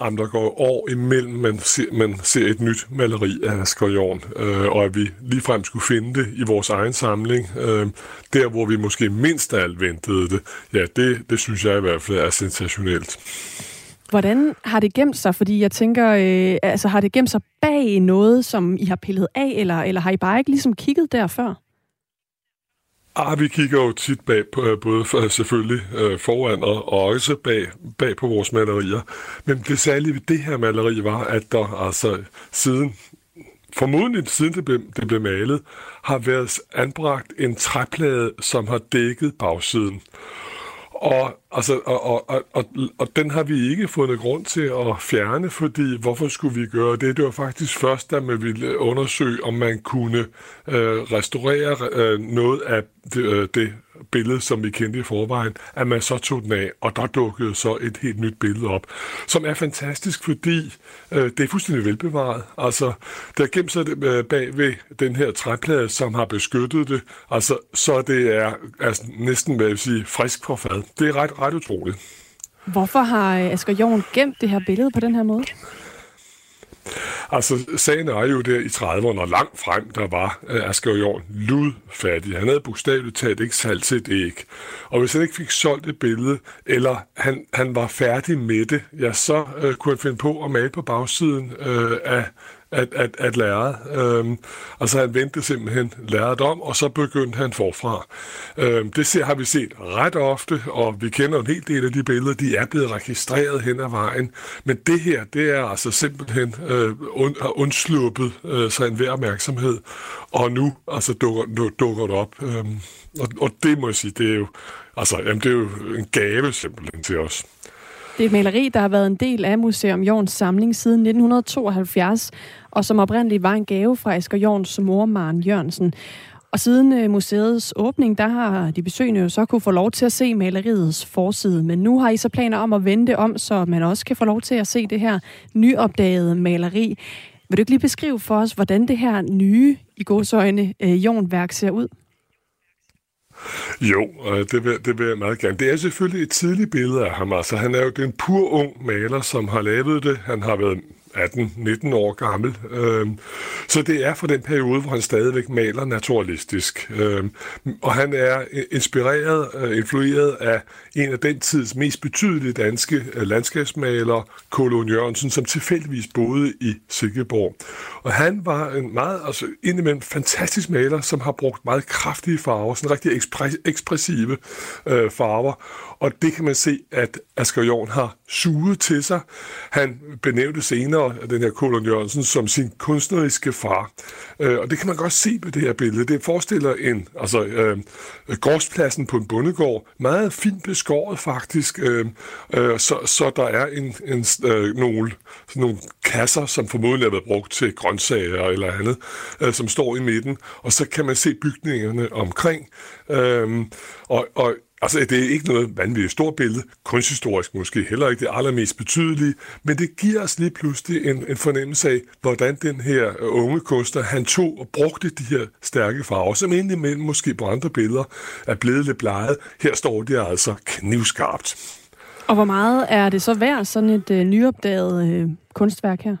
Jamen, der går år imellem, man ser, man ser et nyt maleri af Asger Jorn, øh, og at vi ligefrem skulle finde det i vores egen samling, øh, der hvor vi måske mindst af alt ventede det, ja, det, det synes jeg i hvert fald er sensationelt. Hvordan har det gemt sig? Fordi jeg tænker, øh, altså har det gemt sig bag noget, som I har pillet af, eller, eller har I bare ikke ligesom kigget der før? Ah, vi kigger jo tit bag på, øh, både for, selvfølgelig øh, foran og, og også bag, bag på vores malerier. Men det særlige ved det her maleri var, at der altså siden, formodentlig siden det blev, det blev malet, har været anbragt en træplade, som har dækket bagsiden. Og, altså, og, og, og, og, og den har vi ikke fundet grund til at fjerne, fordi hvorfor skulle vi gøre det? Det var faktisk først, da man ville undersøge, om man kunne øh, restaurere øh, noget af det, øh, det billede, som vi kendte i forvejen, at man så tog den af, og der dukkede så et helt nyt billede op, som er fantastisk, fordi øh, det er fuldstændig velbevaret. Altså, der gemt sig øh, bag ved den her træplade, som har beskyttet det, altså, så det er altså, næsten, hvad jeg vil sige, frisk på fad. Det er ret, ret utroligt. Hvorfor har øh, Asger Jorn gemt det her billede på den her måde? Altså, sagen er jo der i 30'erne og langt frem, der var øh, Asger Jorn ludfattig. Han havde bogstaveligt talt ikke salt til et æg. Og hvis han ikke fik solgt et billede, eller han, han var færdig med det, ja, så øh, kunne han finde på at male på bagsiden øh, af at, at, at lære. Øhm, altså han vendte simpelthen læret om, og så begyndte han forfra. Øhm, det ser, har vi set ret ofte, og vi kender en hel del af de billeder, de er blevet registreret hen ad vejen. Men det her, det er altså simpelthen øh, und, undsluppet øh, sig en hver opmærksomhed, og nu altså dukker, nu, dukker det op. Øhm, og, og det må jeg sige, det er jo, altså, jamen, det er jo en gave simpelthen til os. Det er et maleri, der har været en del af Museum Jorns samling siden 1972, og som oprindeligt var en gave fra Asger Jorns mor, Maren Jørgensen. Og siden øh, museets åbning, der har de besøgende jo så kunne få lov til at se maleriets forside. Men nu har I så planer om at vende om, så man også kan få lov til at se det her nyopdagede maleri. Vil du ikke lige beskrive for os, hvordan det her nye, i godsøjne, øh, værk ser ud? Jo, øh, det vil, det vil jeg meget gerne. Det er selvfølgelig et tidligt billede af ham. Altså, han er jo den pur ung maler, som har lavet det. Han har været 18-19 år gammel. Øhm, så det er fra den periode, hvor han stadigvæk maler naturalistisk. Øhm, og han er øh, inspireret, øh, influeret af en af den tids mest betydelige danske øh, landskabsmalere, Kolon Jørgensen, som tilfældigvis boede i Silkeborg. Og han var en meget, altså indimellem fantastisk maler, som har brugt meget kraftige farver, sådan rigtig ekspressive øh, farver. Og det kan man se, at Asger Jorn har suget til sig. Han benævnte senere den her Kolon Jørgensen som sin kunstneriske far. Øh, og det kan man godt se på det her billede. Det forestiller en, altså øh, gårdspladsen på en bondegård, meget fint beskåret faktisk, øh, øh, så, så der er en, en, øh, nogle, sådan nogle kasser, som formodentlig har været brugt til grøntsager eller andet, øh, som står i midten, og så kan man se bygningerne omkring. Øh, og, og Altså, det er ikke noget vanvittigt stort billede, kunsthistorisk måske heller ikke det allermest betydelige, men det giver os lige pludselig en, en fornemmelse af, hvordan den her øh, unge kunstner, han tog og brugte de her stærke farver, som indimellem måske på andre billeder er blevet lidt bleget. Her står de altså knivskarpt. Og hvor meget er det så værd, sådan et øh, nyopdaget øh, kunstværk her?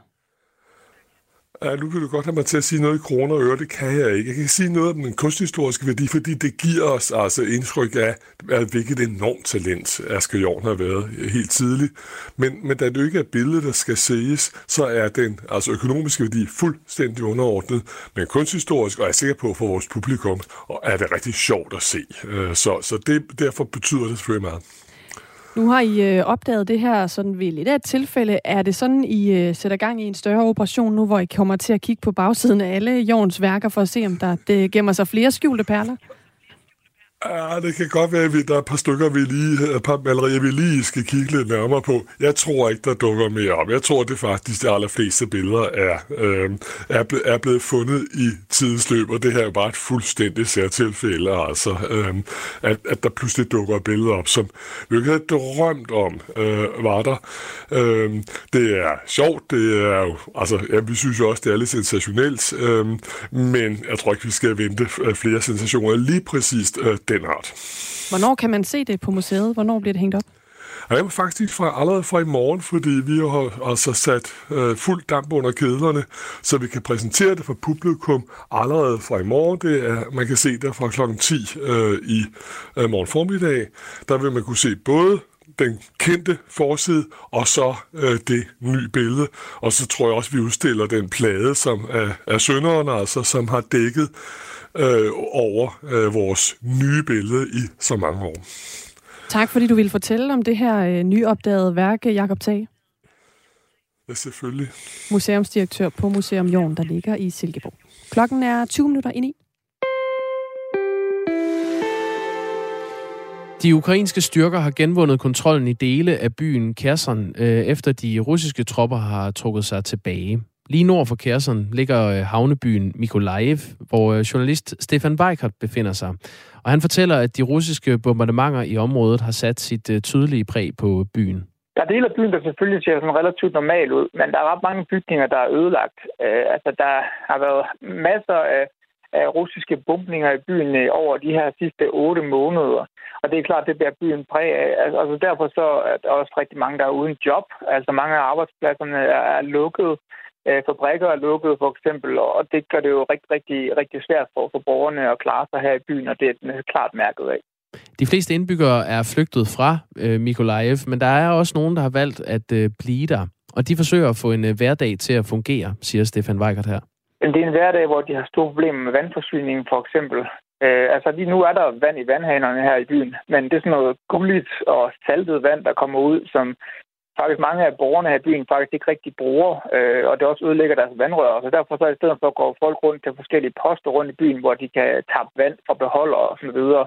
Ja, nu kan du godt have mig til at sige noget i kroner og øre. Det kan jeg ikke. Jeg kan sige noget om den kunsthistoriske værdi, fordi det giver os altså indtryk af, at hvilket enormt talent Asger Jorn har været helt tidligt. Men, men da det ikke er billedet, der skal ses, så er den altså økonomiske værdi fuldstændig underordnet. Men kunsthistorisk, og jeg er sikker på for vores publikum, og er det rigtig sjovt at se. Øh, så, så det, derfor betyder det selvfølgelig meget. Nu har I øh, opdaget det her sådan ved lidt af et tilfælde. Er det sådan, I øh, sætter gang i en større operation nu, hvor I kommer til at kigge på bagsiden af alle Jorns værker for at se, om der det gemmer sig flere skjulte perler? Ja, det kan godt være, at vi, der er et par stykker, vi lige, et par malerier, vi lige skal kigge lidt nærmere på. Jeg tror ikke, der dukker mere op. Jeg tror, det faktisk de allerfleste billeder er, øh, er, ble, er blevet fundet i tidens løb, og det her er jo bare et fuldstændigt særtilfælde, altså, øh, at, at der pludselig dukker billeder op, som vi ikke havde drømt om, øh, var der. Øh, det er sjovt, det er jo, altså, ja, vi synes jo også, det er lidt sensationelt, øh, men jeg tror ikke, vi skal vente øh, flere sensationer lige præcis øh, den art. Hvornår kan man se det på museet? Hvornår bliver det hængt op? Ja, jamen faktisk fra allerede fra i morgen, fordi vi har altså sat øh, fuld damp under kedlerne, så vi kan præsentere det for publikum allerede fra i morgen. Det er, man kan se det fra kl. 10 øh, i øh, morgen formiddag. Der vil man kunne se både den kendte forside, og så øh, det nye billede. Og så tror jeg også, vi udstiller den plade som er, er sønderen, altså, som har dækket øh, over øh, vores nye billede i så mange år. Tak fordi du ville fortælle om det her øh, nyopdagede værk, Jakob Tag. Ja, selvfølgelig. Museumsdirektør på Museum Jorn, der ligger i Silkeborg. Klokken er 20 minutter ind i. De ukrainske styrker har genvundet kontrollen i dele af byen Kherson, øh, efter de russiske tropper har trukket sig tilbage. Lige nord for Kherson ligger øh, havnebyen Mykolaiv, hvor øh, journalist Stefan Weikert befinder sig. Og han fortæller, at de russiske bombardementer i området har sat sit øh, tydelige præg på byen. Der er dele af byen, der selvfølgelig ser sådan relativt normal ud, men der er ret mange bygninger, der er ødelagt. Øh, altså, der har været masser af, af russiske bombninger i byen over de her sidste otte måneder. Og det er klart, det bliver byen præg af. Altså, altså derfor så er der også rigtig mange, der er uden job. Altså mange af arbejdspladserne er, er lukket. Øh, fabrikker er lukket for eksempel, og det gør det jo rigtig, rigtig, rigtig svært for, for borgerne at klare sig her i byen, og det er den klart mærket af. De fleste indbyggere er flygtet fra øh, Mykolaiv, men der er også nogen, der har valgt at øh, blive der. Og de forsøger at få en øh, hverdag til at fungere, siger Stefan Weikert her. Det er en hverdag, hvor de har store problemer med vandforsyningen, for eksempel. Øh, altså lige nu er der vand i vandhanerne her i byen, men det er sådan noget gulligt og saltet vand, der kommer ud, som faktisk mange af borgerne her i byen faktisk ikke rigtig bruger, øh, og det også ødelægger deres vandrør. Så derfor så i stedet for at gå folk rundt til forskellige poster rundt i byen, hvor de kan tappe vand fra beholder og sådan videre.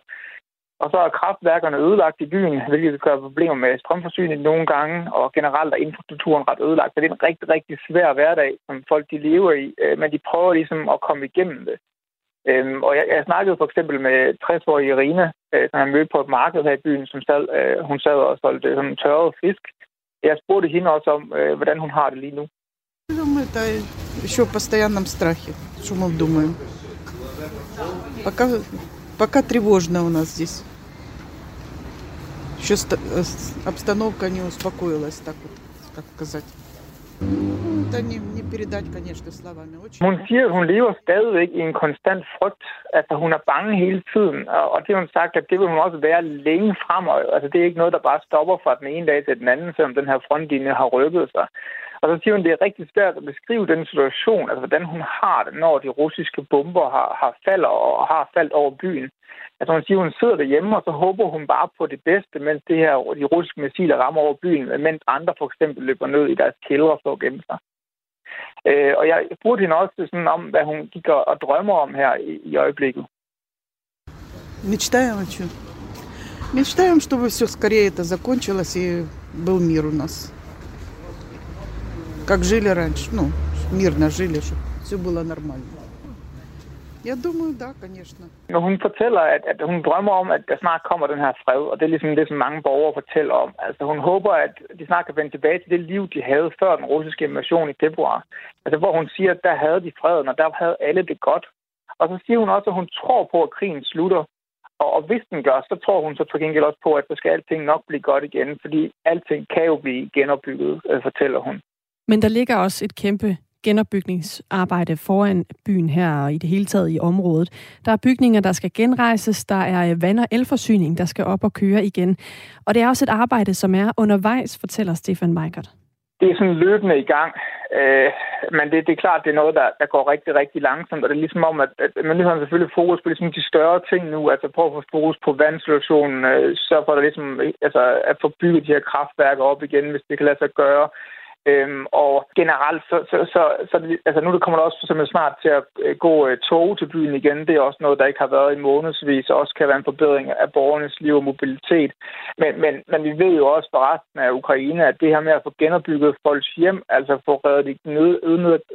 Og så er kraftværkerne ødelagt i byen, hvilket gør problemer med strømforsyning nogle gange, og generelt er infrastrukturen ret ødelagt. Så det er en rigtig, rigtig svær hverdag, som folk de lever i, øh, men de prøver ligesom at komme igennem det. Øhm, og jeg, jeg snakkede for eksempel med 60-årige Irina, øh, som jeg mødte på et marked her i byen, som sad, øh, hun sad og solgte sådan tørret fisk. Jeg spurgte hende også om, øh, hvordan hun har det lige nu. Думаю, это еще в постоянном страхе, что мы думаем. Пока, пока тревожно у нас здесь. Еще обстановка не успокоилась, так вот, как сказать. Det не, не передать, конечно, словами. Очень... Hun siger, at hun lever stadigvæk i en konstant frygt. Altså, hun er bange hele tiden. Og det har hun sagt, at det vil hun også være længe fremover. Altså, det er ikke noget, der bare stopper fra den ene dag til den anden, selvom den her frontlinje har rykket sig. Og så siger hun, at det er rigtig svært at beskrive den situation, altså hvordan hun har det, når de russiske bomber har, har faldet og har faldt over byen. Altså hun siger, at hun sidder derhjemme, og så håber hun bare på det bedste, mens det her, de russiske missiler rammer over byen, mens andre for eksempel løber ned i deres kældre for at gemme sig. Øh, og jeg spurgte hende også sådan om, hvad hun gik og drømmer om her i, i øjeblikket. Мечтаем о чем? Мечтаем, чтобы все скорее это закончилось и был мир у нас. Как жили раньше, ну, мирно жили, чтобы все было нормально. Jeg думаю, да, конечно. Når hun fortæller, at, at hun drømmer om, at der snart kommer den her fred, og det er ligesom det, som mange borgere fortæller om. Altså hun håber, at de snart kan vende tilbage til det liv, de havde før den russiske invasion i februar. Altså hvor hun siger, at der havde de freden, og der havde alle det godt. Og så siger hun også, at hun tror på, at krigen slutter. Og, og hvis den gør, så tror hun så til gengæld også på, at så skal alting nok blive godt igen, fordi alting kan jo blive genopbygget, øh, fortæller hun. Men der ligger også et kæmpe genopbygningsarbejde foran byen her og i det hele taget i området. Der er bygninger, der skal genrejses, der er øh, vand- og elforsyning, der skal op og køre igen. Og det er også et arbejde, som er undervejs, fortæller Stefan Meikert. Det er sådan løbende i gang, øh, men det, det er klart, det er noget, der, der går rigtig, rigtig langsomt, og det er ligesom om, at, at myndighederne ligesom selvfølgelig fokus på ligesom de større ting nu, altså prøve at få fokus på vandsituationen, øh, så for at, ligesom, altså, at få bygget de her kraftværker op igen, hvis det kan lade sig gøre. Øhm, og generelt, så, så, så, så altså nu der kommer der også simpelthen snart til at gå øh, øh tog til byen igen. Det er også noget, der ikke har været i månedsvis, og også kan være en forbedring af borgernes liv og mobilitet. Men, men, men vi ved jo også fra resten af Ukraine, at det her med at få genopbygget folks hjem, altså få reddet de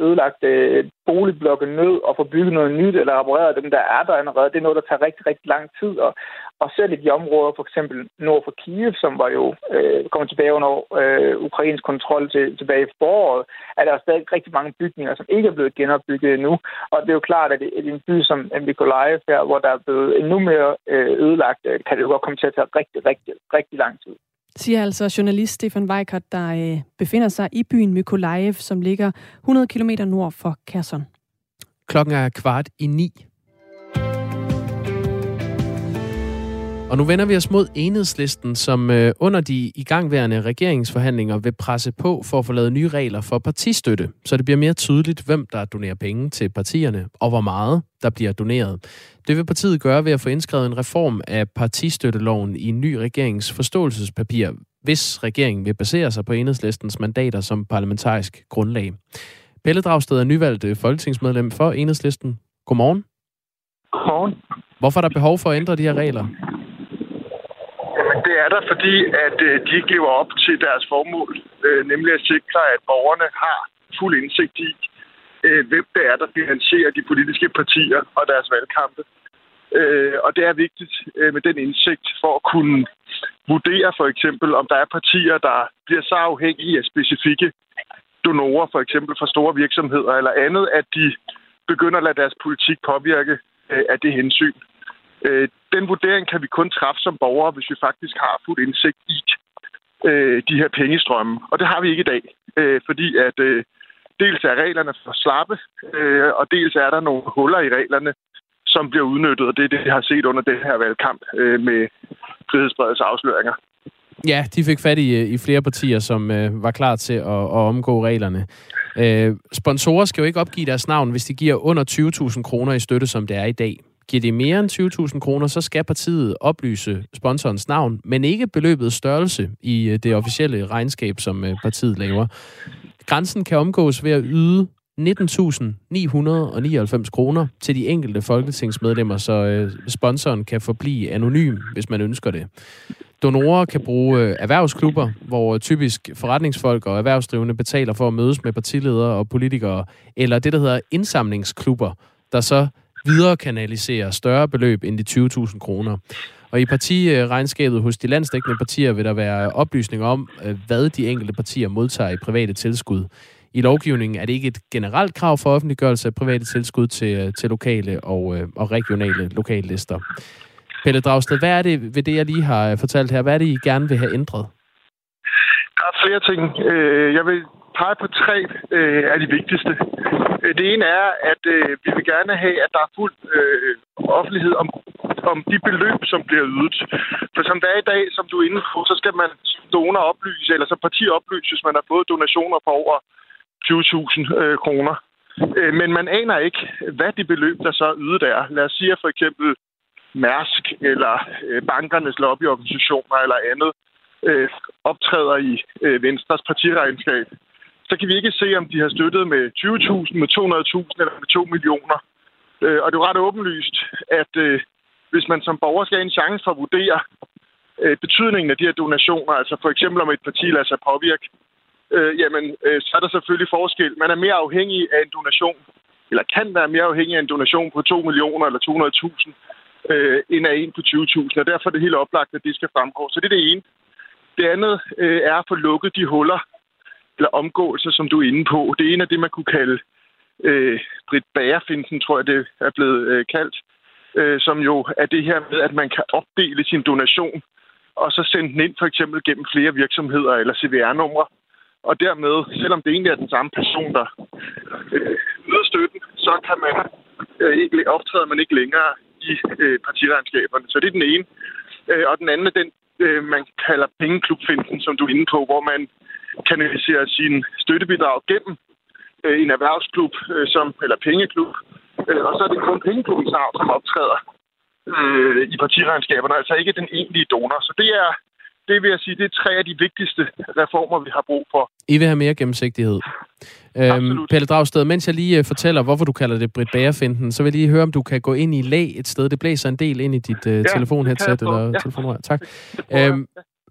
ødelagte øh, boligblokke ned og få bygget noget nyt eller repareret dem, der er der allerede, det er noget, der tager rigtig, rigtig lang tid. Og, og selv i de områder, for eksempel nord for Kiev, som var jo øh, kommet tilbage under øh, ukrainsk kontrol til, tilbage i foråret, er der stadig rigtig mange bygninger, som ikke er blevet genopbygget endnu. Og det er jo klart, at i en by som Mykolaiv her, hvor der er blevet endnu mere øh, ødelagt, øh, kan det jo godt komme til at tage rigtig, rigtig, rigtig lang tid. Siger altså journalist Stefan Weikert, der øh, befinder sig i byen Mykolaiv, som ligger 100 km nord for Kherson. Klokken er kvart i ni. Og nu vender vi os mod enhedslisten, som øh, under de igangværende regeringsforhandlinger vil presse på for at få lavet nye regler for partistøtte, så det bliver mere tydeligt, hvem der donerer penge til partierne, og hvor meget der bliver doneret. Det vil partiet gøre ved at få indskrevet en reform af partistøtteloven i en ny regerings forståelsespapir, hvis regeringen vil basere sig på enhedslistens mandater som parlamentarisk grundlag. Pelle Dragsted er nyvalgt øh, folketingsmedlem for enhedslisten. Godmorgen. Godmorgen. Hvorfor er der behov for at ændre de her regler? Det er der, fordi at øh, de ikke lever op til deres formål, øh, nemlig at sikre, at borgerne har fuld indsigt i, øh, hvem det er, der finansierer de politiske partier og deres valgkampe. Og det er vigtigt med den indsigt for at kunne vurdere for eksempel, om der er partier, der bliver så afhængige af specifikke donorer, for eksempel fra store virksomheder eller andet, at de begynder at lade deres politik påvirke af det hensyn. Øh, den vurdering kan vi kun træffe som borgere, hvis vi faktisk har fuld indsigt i øh, de her pengestrømme. Og det har vi ikke i dag, øh, fordi at øh, dels er reglerne for slappe, øh, og dels er der nogle huller i reglerne, som bliver udnyttet, og det er det, vi har set under den her valgkamp øh, med frihedsbredets afsløringer. Ja, de fik fat i, øh, i flere partier, som øh, var klar til at, at omgå reglerne. Øh, sponsorer skal jo ikke opgive deres navn, hvis de giver under 20.000 kroner i støtte, som det er i dag. Giver det mere end 20.000 kroner, så skal partiet oplyse sponsorens navn, men ikke beløbets størrelse i øh, det officielle regnskab, som øh, partiet laver. Grænsen kan omgås ved at yde 19.999 kroner til de enkelte folketingsmedlemmer, så øh, sponsoren kan forblive anonym, hvis man ønsker det. Donorer kan bruge erhvervsklubber, hvor typisk forretningsfolk og erhvervsdrivende betaler for at mødes med partiledere og politikere, eller det, der hedder indsamlingsklubber, der så videre kanalisere større beløb end de 20.000 kroner. Og i partiregnskabet hos de landsdækkende partier vil der være oplysninger om, øh, hvad de enkelte partier modtager i private tilskud. I lovgivningen er det ikke et generelt krav for offentliggørelse af private tilskud til, øh, til lokale og, øh, og regionale lokallister. Pelle Dragsted, hvad er det ved det, jeg lige har fortalt her? Hvad er det, I gerne vil have ændret? Der er flere ting. Jeg vil pege på tre af de vigtigste. Det ene er, at øh, vi vil gerne have, at der er fuld øh, offentlighed om, om de beløb, som bliver ydet. For som det er i dag, som du er inde på, så skal man donor oplyse, eller som parti oplyse, hvis man har fået donationer på over 20.000 øh, kroner. Øh, men man aner ikke, hvad de beløb, der så er ydet er. Lad os sige, at for eksempel Mærsk eller øh, bankernes lobbyorganisationer eller andet øh, optræder i øh, Venstres partiregnskab. Så kan vi ikke se, om de har støttet med 20.000, med 200.000 eller med 2 millioner. Øh, og det er jo ret åbenlyst, at øh, hvis man som borger skal have en chance for at vurdere øh, betydningen af de her donationer, altså for eksempel om et parti lader sig påvirke, øh, jamen, øh, så er der selvfølgelig forskel. Man er mere afhængig af en donation, eller kan være mere afhængig af en donation på 2 millioner eller 200.000, øh, end af en på 20.000, og derfor er det helt oplagt, at det skal fremgå. Så det er det ene. Det andet øh, er at få lukket de huller, eller omgåelser, som du er inde på. Det ene er det, man kunne kalde øh, Britt Bagerfinsen, tror jeg, det er blevet øh, kaldt, øh, som jo er det her med, at man kan opdele sin donation, og så sende den ind for eksempel gennem flere virksomheder eller CVR-numre, og dermed, selvom det egentlig er den samme person, der øh, yder støtten, så kan man øh, ikke optræde man ikke længere i øh, partiregnskaberne. Så det er den ene. Øh, og den anden er den, øh, man kalder pengeklubfinden, som du er inde på, hvor man kanaliserer sin støttebidrag gennem øh, en erhvervsklub, øh, som, eller pengeklub, øh, og så er det kun pengeklubbens navn, som optræder øh, i partiregnskaberne, altså ikke den egentlige donor. Så det er det vil jeg sige, det er tre af de vigtigste reformer, vi har brug for. I vil have mere gennemsigtighed. Øhm, Pelle Dragsted, mens jeg lige uh, fortæller, hvorfor du kalder det Britt Bagerfinden, så vil jeg lige høre, om du kan gå ind i lag et sted. Det blæser en del ind i dit uh, ja, telefonheadset eller ja. telefonrør. Tak. Øhm,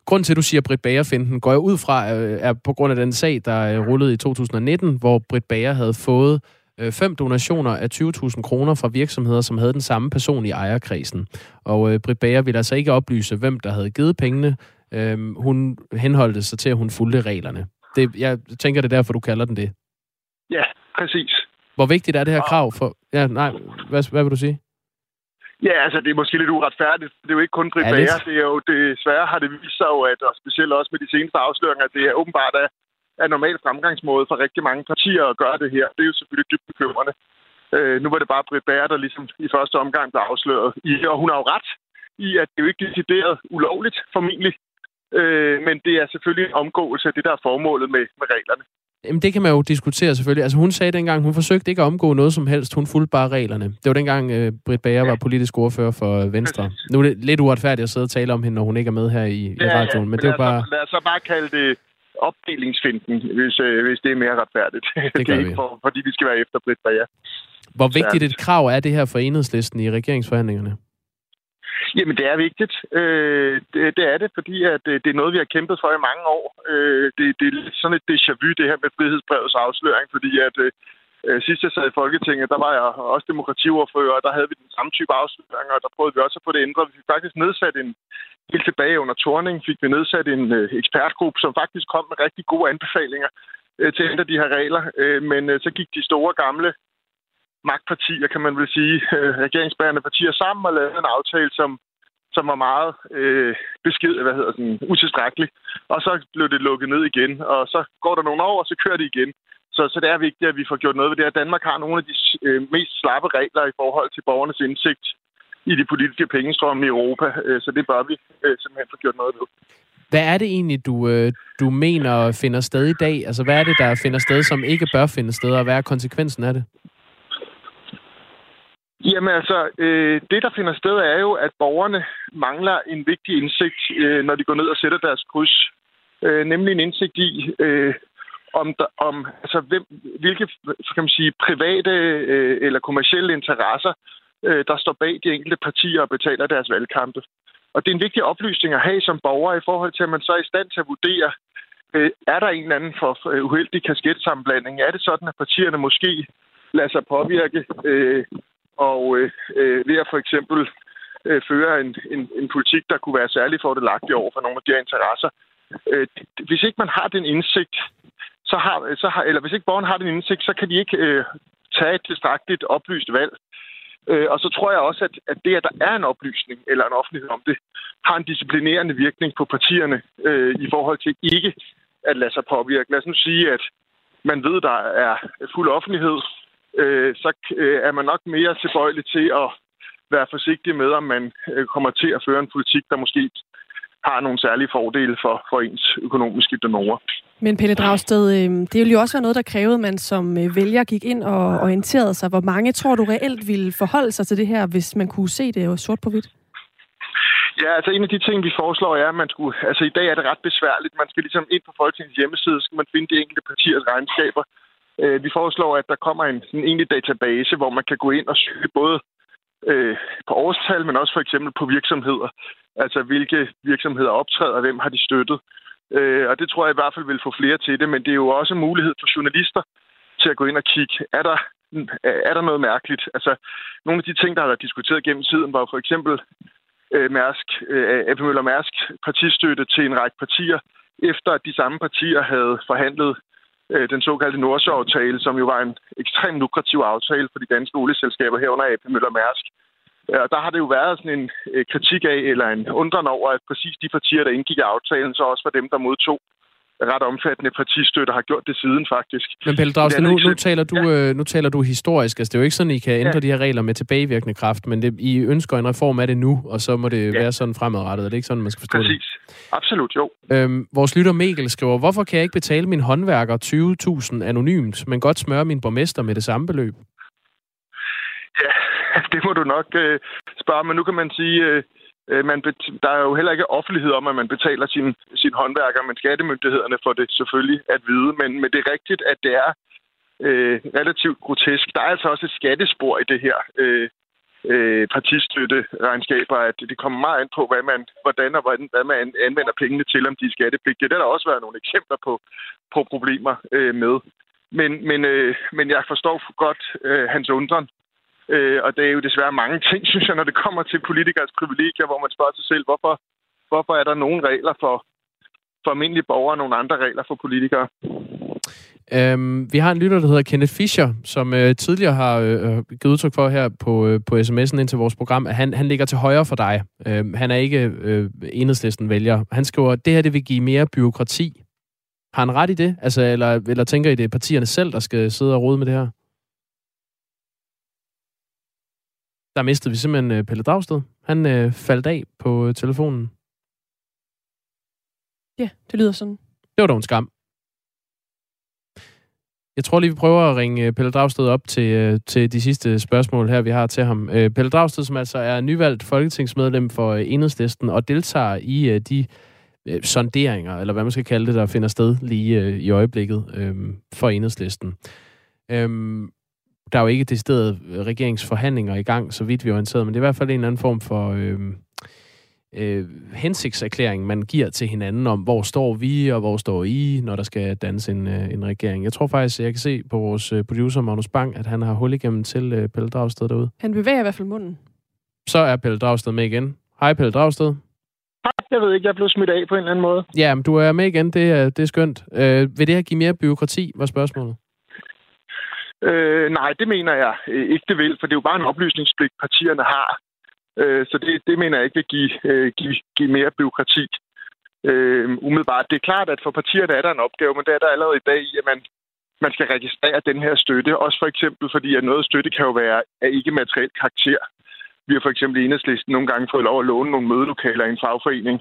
grunden til, at du siger Britt Bagerfinden, går jeg ud fra, uh, er på grund af den sag, der uh, rullede i 2019, hvor Britt Bager havde fået fem donationer af 20.000 kroner fra virksomheder, som havde den samme person i ejerkredsen. Og øh, Britt Bager ville altså ikke oplyse, hvem der havde givet pengene, Øhm, hun henholdte sig til, at hun fulgte reglerne. Det, jeg tænker, det er derfor, du kalder den det. Ja, præcis. Hvor vigtigt er det her krav for... Ja, nej, hvad, hvad vil du sige? Ja, altså det er måske lidt uretfærdigt. Det er jo ikke kun Britt Ja. Bager. Det er jo desværre har det vist sig jo, at og specielt også med de seneste afsløringer, at det er åbenbart er, er normal fremgangsmåde for rigtig mange partier at gøre det her. Det er jo selvfølgelig dybt bekymrende. Øh, nu var det bare Britt Bager, der ligesom i første omgang blev afsløret. I, og hun har jo ret i, at det er jo ikke decideret ulovligt, formentlig. Øh, men det er selvfølgelig en omgåelse af det, der er formålet med, med reglerne. Jamen, det kan man jo diskutere selvfølgelig. Altså, hun sagde dengang, hun forsøgte ikke at omgå noget som helst. Hun fulgte bare reglerne. Det var dengang, øh, Britt Bager var politisk ordfører for Venstre. Nu er det lidt uretfærdigt at sidde og tale om hende, når hun ikke er med her i, i radioen. Men det er bare... os, lad os så bare kalde det opdelingsfinden, hvis, øh, hvis det er mere retfærdigt. Det, gør er vi. ikke for, fordi vi skal være efter Britt Bager. Hvor vigtigt et krav er det her for enhedslisten i regeringsforhandlingerne? Jamen, det er vigtigt. Øh, det, det er det, fordi at øh, det er noget, vi har kæmpet for i mange år. Øh, det, det er sådan et déjà vu, det her med frihedsbrevets afsløring, fordi at øh, øh, sidst jeg sad i Folketinget, der var jeg også demokratiordfører, og der havde vi den samme type afsløring, og der prøvede vi også at få det ændret. Vi fik faktisk nedsat en, helt tilbage under Torning, fik vi nedsat en øh, ekspertgruppe, som faktisk kom med rigtig gode anbefalinger øh, til at ændre de her regler. Øh, men øh, så gik de store gamle magtpartier, kan man vel sige, øh, regeringsbærende partier sammen og lavet en aftale, som, som var meget øh, besked, hvad hedder den, utilstrækkelig. Og så blev det lukket ned igen, og så går der nogle år, og så kører det igen. Så, så det er vigtigt, at vi får gjort noget ved det. At Danmark har nogle af de øh, mest slappe regler i forhold til borgernes indsigt i de politiske pengestrømme i Europa, øh, så det bør vi øh, simpelthen få gjort noget ved. Hvad er det egentlig, du, øh, du mener finder sted i dag? Altså, hvad er det, der finder sted, som ikke bør finde sted, og hvad er konsekvensen af det? Jamen altså, øh, det der finder sted er jo, at borgerne mangler en vigtig indsigt, øh, når de går ned og sætter deres kryds. Øh, nemlig en indsigt i, øh, om, der, om altså, hvem, hvilke kan man sige, private øh, eller kommersielle interesser, øh, der står bag de enkelte partier og betaler deres valgkampe. Og det er en vigtig oplysning at have som borger i forhold til, at man så er i stand til at vurdere, øh, er der en eller anden for uheldig kasketsammenblanding? Er det sådan, at partierne måske lader sig påvirke øh, og øh, øh, ved at for eksempel øh, føre en, en, en politik, der kunne være særlig fordelagtig over for nogle af de her interesser. Øh, hvis ikke man har den indsigt, så har, så har, eller hvis ikke borgerne har den indsigt, så kan de ikke øh, tage et tilstrækkeligt oplyst valg. Øh, og så tror jeg også, at, at det, at der er en oplysning eller en offentlighed om det, har en disciplinerende virkning på partierne øh, i forhold til ikke at lade sig påvirke. Lad os nu sige, at man ved, der er fuld offentlighed, øh, så øh, er man nok mere tilbøjelig til at være forsigtig med, om man øh, kommer til at føre en politik, der måske har nogle særlige fordele for, for ens økonomiske donorer. Men Pelle Dragsted, øh, det ville jo også være noget, der krævede, at man som øh, vælger gik ind og orienterede sig. Hvor mange tror du reelt ville forholde sig til det her, hvis man kunne se det jo sort på hvidt? Ja, altså en af de ting, vi foreslår, er, at man skulle... Altså i dag er det ret besværligt. Man skal ligesom ind på Folketingets hjemmeside, så skal man finde de enkelte partiers regnskaber. Øh, vi foreslår, at der kommer en, en egentlig database, hvor man kan gå ind og søge både øh, på årstal, men også for eksempel på virksomheder. Altså hvilke virksomheder optræder, hvem har de støttet. Øh, og det tror jeg i hvert fald vil få flere til det, men det er jo også en mulighed for journalister til at gå ind og kigge. Er der, er der noget mærkeligt? Altså nogle af de ting, der har været diskuteret gennem tiden, var for eksempel øh, Mærsk, øh, AP Møller Mærsk partistøtte til en række partier, efter at de samme partier havde forhandlet øh, den såkaldte Nordsjø-aftale, som jo var en ekstremt lukrativ aftale for de danske olieselskaber herunder AP Møller Mærsk. Øh, og der har det jo været sådan en øh, kritik af, eller en undren over, at præcis de partier, der indgik i aftalen, så også var dem, der modtog ret omfattende partistøtte, har gjort det siden faktisk. Men Pelle Det Dragsted, nu, nu, taler du, ja. øh, nu taler du historisk. Altså, det er jo ikke sådan, I kan ændre Ja. de her regler med tilbagevirkende kraft, men det, I ønsker en reform af det nu, og så må det ja. være sådan fremadrettet. Er det ikke sådan, man skal forstå Præcis. Absolut, jo. det? Øhm, vores lytter Mikkel skriver, hvorfor kan jeg ikke betale min håndværker 20.000 anonymt, men godt smøre min borgmester med det samme beløb? Ja, det må du nok øh, spørge, men nu kan man sige, øh, Øh, man bet- der er jo heller ikke offentlighed om, at man betaler sin, sin håndværker, men skattemyndighederne får det selvfølgelig at vide. Men, men det er rigtigt, at det er øh, relativt grotesk. Der er altså også et skattespor i det her øh, øh, partistøtteregnskaber, at det kommer meget an på, hvad man, hvordan og hvordan, hvad man anvender pengene til, om de er skattepligtige. Det har der også været nogle eksempler på, på problemer øh, med. Men, men, øh, men jeg forstår godt øh, hans undren. Øh, og det er jo desværre mange ting, synes jeg, når det kommer til politikers privilegier, hvor man spørger sig selv, hvorfor, hvorfor er der nogle regler for, for almindelige borgere og nogle andre regler for politikere? Øhm, vi har en lytter, der hedder Kenneth Fischer, som øh, tidligere har øh, øh givet udtryk for her på, øh, på sms'en ind til vores program, at han, han ligger til højre for dig. Øh, han er ikke øh, enhedslisten vælger. Han skriver, at det her det vil give mere byråkrati. Har han ret i det? Altså, eller, eller tænker I, det er partierne selv, der skal sidde og rode med det her? Der mistede vi simpelthen øh, Pelle Dragsted. Han øh, faldt af på øh, telefonen. Ja, det lyder sådan. Det var dog en skam. Jeg tror lige, vi prøver at ringe øh, Pelle Dragsted op til, til de sidste spørgsmål her, vi har til ham. Pelle Dragsted, som altså er nyvalgt folketingsmedlem for Enhedslisten og deltager i de sonderinger, eller hvad man skal kalde det, der finder sted lige i øjeblikket for Enhedslisten. Der er jo ikke det sted regeringsforhandlinger i gang, så vidt vi er orienteret, men det er i hvert fald en eller anden form for øh, hensigtserklæring, man giver til hinanden om, hvor står vi, og hvor står I, når der skal danse en, øh, en regering. Jeg tror faktisk, jeg kan se på vores øh, producer, Magnus Bang, at han har hul igennem til øh, Pelle Dragsted derude. Han bevæger i hvert fald munden. Så er Pelle Dragsted med igen. Hej, Pelle Dragsted. Jeg ved ikke, jeg blev smidt af på en eller anden måde. Ja, men du er med igen, det er, det er skønt. Øh, vil det her give mere byråkrati, var spørgsmålet? Øh, nej, det mener jeg øh, ikke, det vil, for det er jo bare en oplysningspligt, partierne har. Øh, så det, det mener jeg ikke vil give, øh, give, give mere byråkrati. Øh, umiddelbart. Det er klart, at for partierne er der en opgave, men det er der allerede i dag i, at man, man skal registrere den her støtte. Også for eksempel, fordi at noget støtte kan jo være af ikke-materiel karakter. Vi har for eksempel i enhedslisten nogle gange fået lov at låne nogle mødelokaler i en fagforening.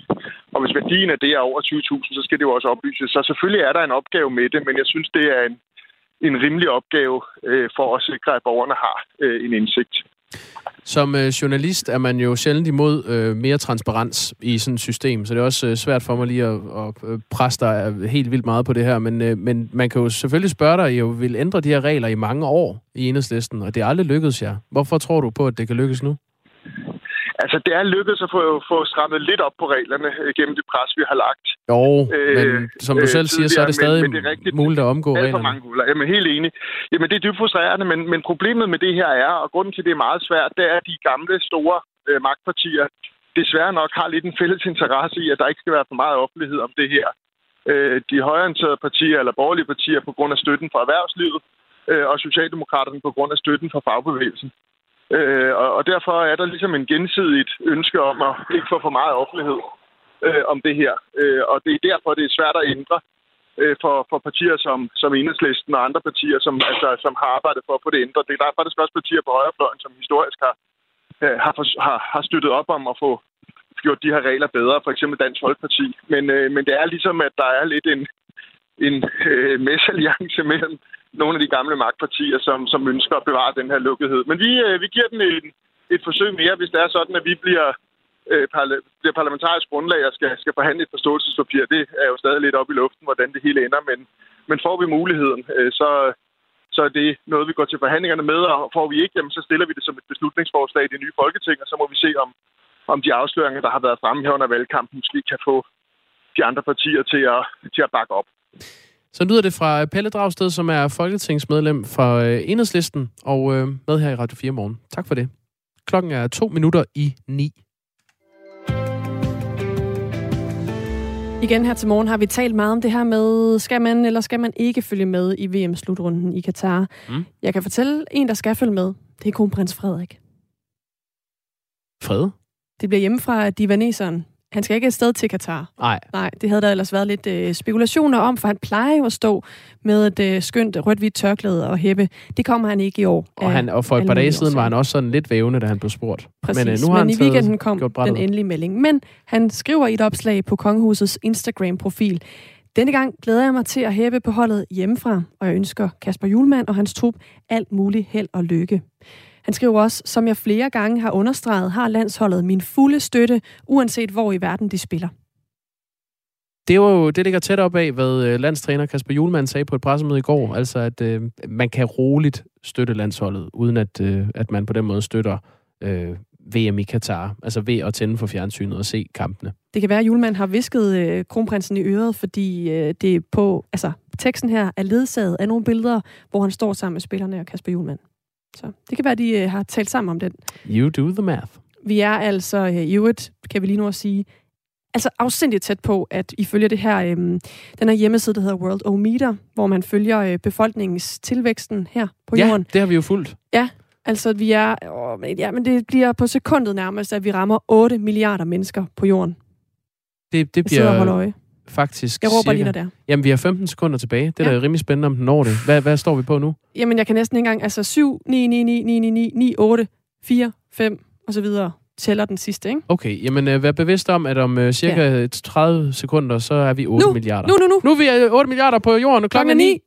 Og hvis værdien af det er over 20.000, så skal det jo også oplyses. Så selvfølgelig er der en opgave med det, men jeg synes, det er en, en rimelig opgave øh, for at sikre, at borgerne har øh, en indsigt. Som øh, journalist er man jo sjældent imod øh, mere transparens i sådan et system, så det er også øh, svært for mig lige at, at øh, presse dig helt vildt meget på det her. Men, øh, men man kan jo selvfølgelig spørge dig, I jo vil ændre de her regler i mange år i enhedslisten, og det er aldrig lykkedes jer. Hvorfor tror du på, at det kan lykkes nu? Altså, det er lykkedes at få, få strammet lidt op på reglerne øh, gennem det pres, vi har lagt. Jo, øh, men som du selv øh, siger, så er det stadig men, men det er rigtigt, muligt at omgå reglerne. for mange guler. Jamen, helt enig. Jamen, det er dybt frustrerende, men, men problemet med det her er, og grunden til, at det er meget svært, det er, at de gamle, store øh, magtpartier desværre nok har lidt en fælles interesse i, at der ikke skal være for meget offentlighed om det her. Øh, de højorienterede partier eller borgerlige partier på grund af støtten fra erhvervslivet, øh, og Socialdemokraterne på grund af støtten fra fagbevægelsen. Øh, og, og derfor er der ligesom en gensidigt ønske om at ikke få for meget offentlighed øh, om det her. Øh, og det er derfor, det er svært at ændre øh, for, for partier som, som Enhedslisten og andre partier, som, altså, som har arbejdet for at få det ændret. Det er derfor, det også partier på højrefløjen, som historisk har, øh, har, har, har støttet op om at få gjort de her regler bedre, for eksempel Dansk Folkeparti. Men, øh, men det er ligesom, at der er lidt en, en øh, messalliance mellem nogle af de gamle magtpartier, som, som ønsker at bevare den her lukkethed. Men vi, øh, vi giver den en, et forsøg mere, hvis det er sådan, at vi bliver, øh, parla- det parlamentariske grundlag og skal, skal forhandle et forståelsespapir. Det er jo stadig lidt op i luften, hvordan det hele ender, men, men får vi muligheden, øh, så, så er det noget, vi går til forhandlingerne med, og får vi ikke, jamen, så stiller vi det som et beslutningsforslag i det nye folketing, og så må vi se, om, om de afsløringer, der har været fremme her under valgkampen, måske kan få de andre partier til at, til at bakke op. Så lyder det fra Pelle Dragsted, som er folketingsmedlem for øh, Enhedslisten, og øh, med her i Radio 4 morgen. Tak for det. Klokken er to minutter i ni. Igen her til morgen har vi talt meget om det her med, skal man eller skal man ikke følge med i VM-slutrunden i Katar. Mm. Jeg kan fortælle en, der skal følge med. Det er kronprins Frederik. Fred? Det bliver hjemme fra divaneseren. Han skal ikke afsted til Katar. Nej. Nej, det havde der ellers været lidt øh, spekulationer om, for han plejer jo at stå med et øh, skønt rødt-hvidt tørklæde og hæppe. Det kommer han ikke i år. Og, han, og for et par dage siden var han også sådan lidt vævende, da han blev spurgt. Præcis, men, øh, nu har men han i weekenden kom den endelige melding. Men han skriver i et opslag på Kongehusets Instagram-profil, denne gang glæder jeg mig til at hæppe på holdet hjemmefra, og jeg ønsker Kasper Julemand og hans trup alt muligt held og lykke. Han skriver også, som jeg flere gange har understreget, har landsholdet min fulde støtte, uanset hvor i verden de spiller. Det var jo det ligger tæt op af, hvad øh, landstræner Kasper Julemand sagde på et pressemøde i går. Altså, at øh, man kan roligt støtte landsholdet, uden at, øh, at man på den måde støtter øh, VM i Katar. Altså ved at tænde for fjernsynet og se kampene. Det kan være, at Julemand har visket øh, kronprinsen i øret, fordi øh, det på... Altså, teksten her er ledsaget af nogle billeder, hvor han står sammen med spillerne og Kasper Julemand. Så det kan være, de øh, har talt sammen om den. You do the math. Vi er altså, øh, i øvrigt, kan vi lige nu også sige, altså afsindigt tæt på, at ifølge det her, øhm, den her hjemmeside, der hedder World Ometer, hvor man følger øh, befolkningens tilvæksten her på ja, jorden. det har vi jo fulgt. Ja, altså vi er, åh, ja, men det bliver på sekundet nærmest, at vi rammer 8 milliarder mennesker på jorden. Det, det Jeg sidder og holder bliver øje. Faktisk Jeg råber cirka... lige, når det er. Jamen, vi har 15 sekunder tilbage. Det er ja. da rimelig spændende, om den når det. Hvad, hvad står vi på nu? Jamen, jeg kan næsten ikke engang, altså 7, 9, 9, 9, 9, 9, 9, 9 8, 4, 5 og så videre tæller den sidste, ikke? Okay, jamen øh, vær bevidst om, at om øh, cirka ja. 30 sekunder, så er vi 8 Nu, milliarder. nu, nu, nu. Nu er vi øh, 8 milliarder på jorden, og klokken er 9.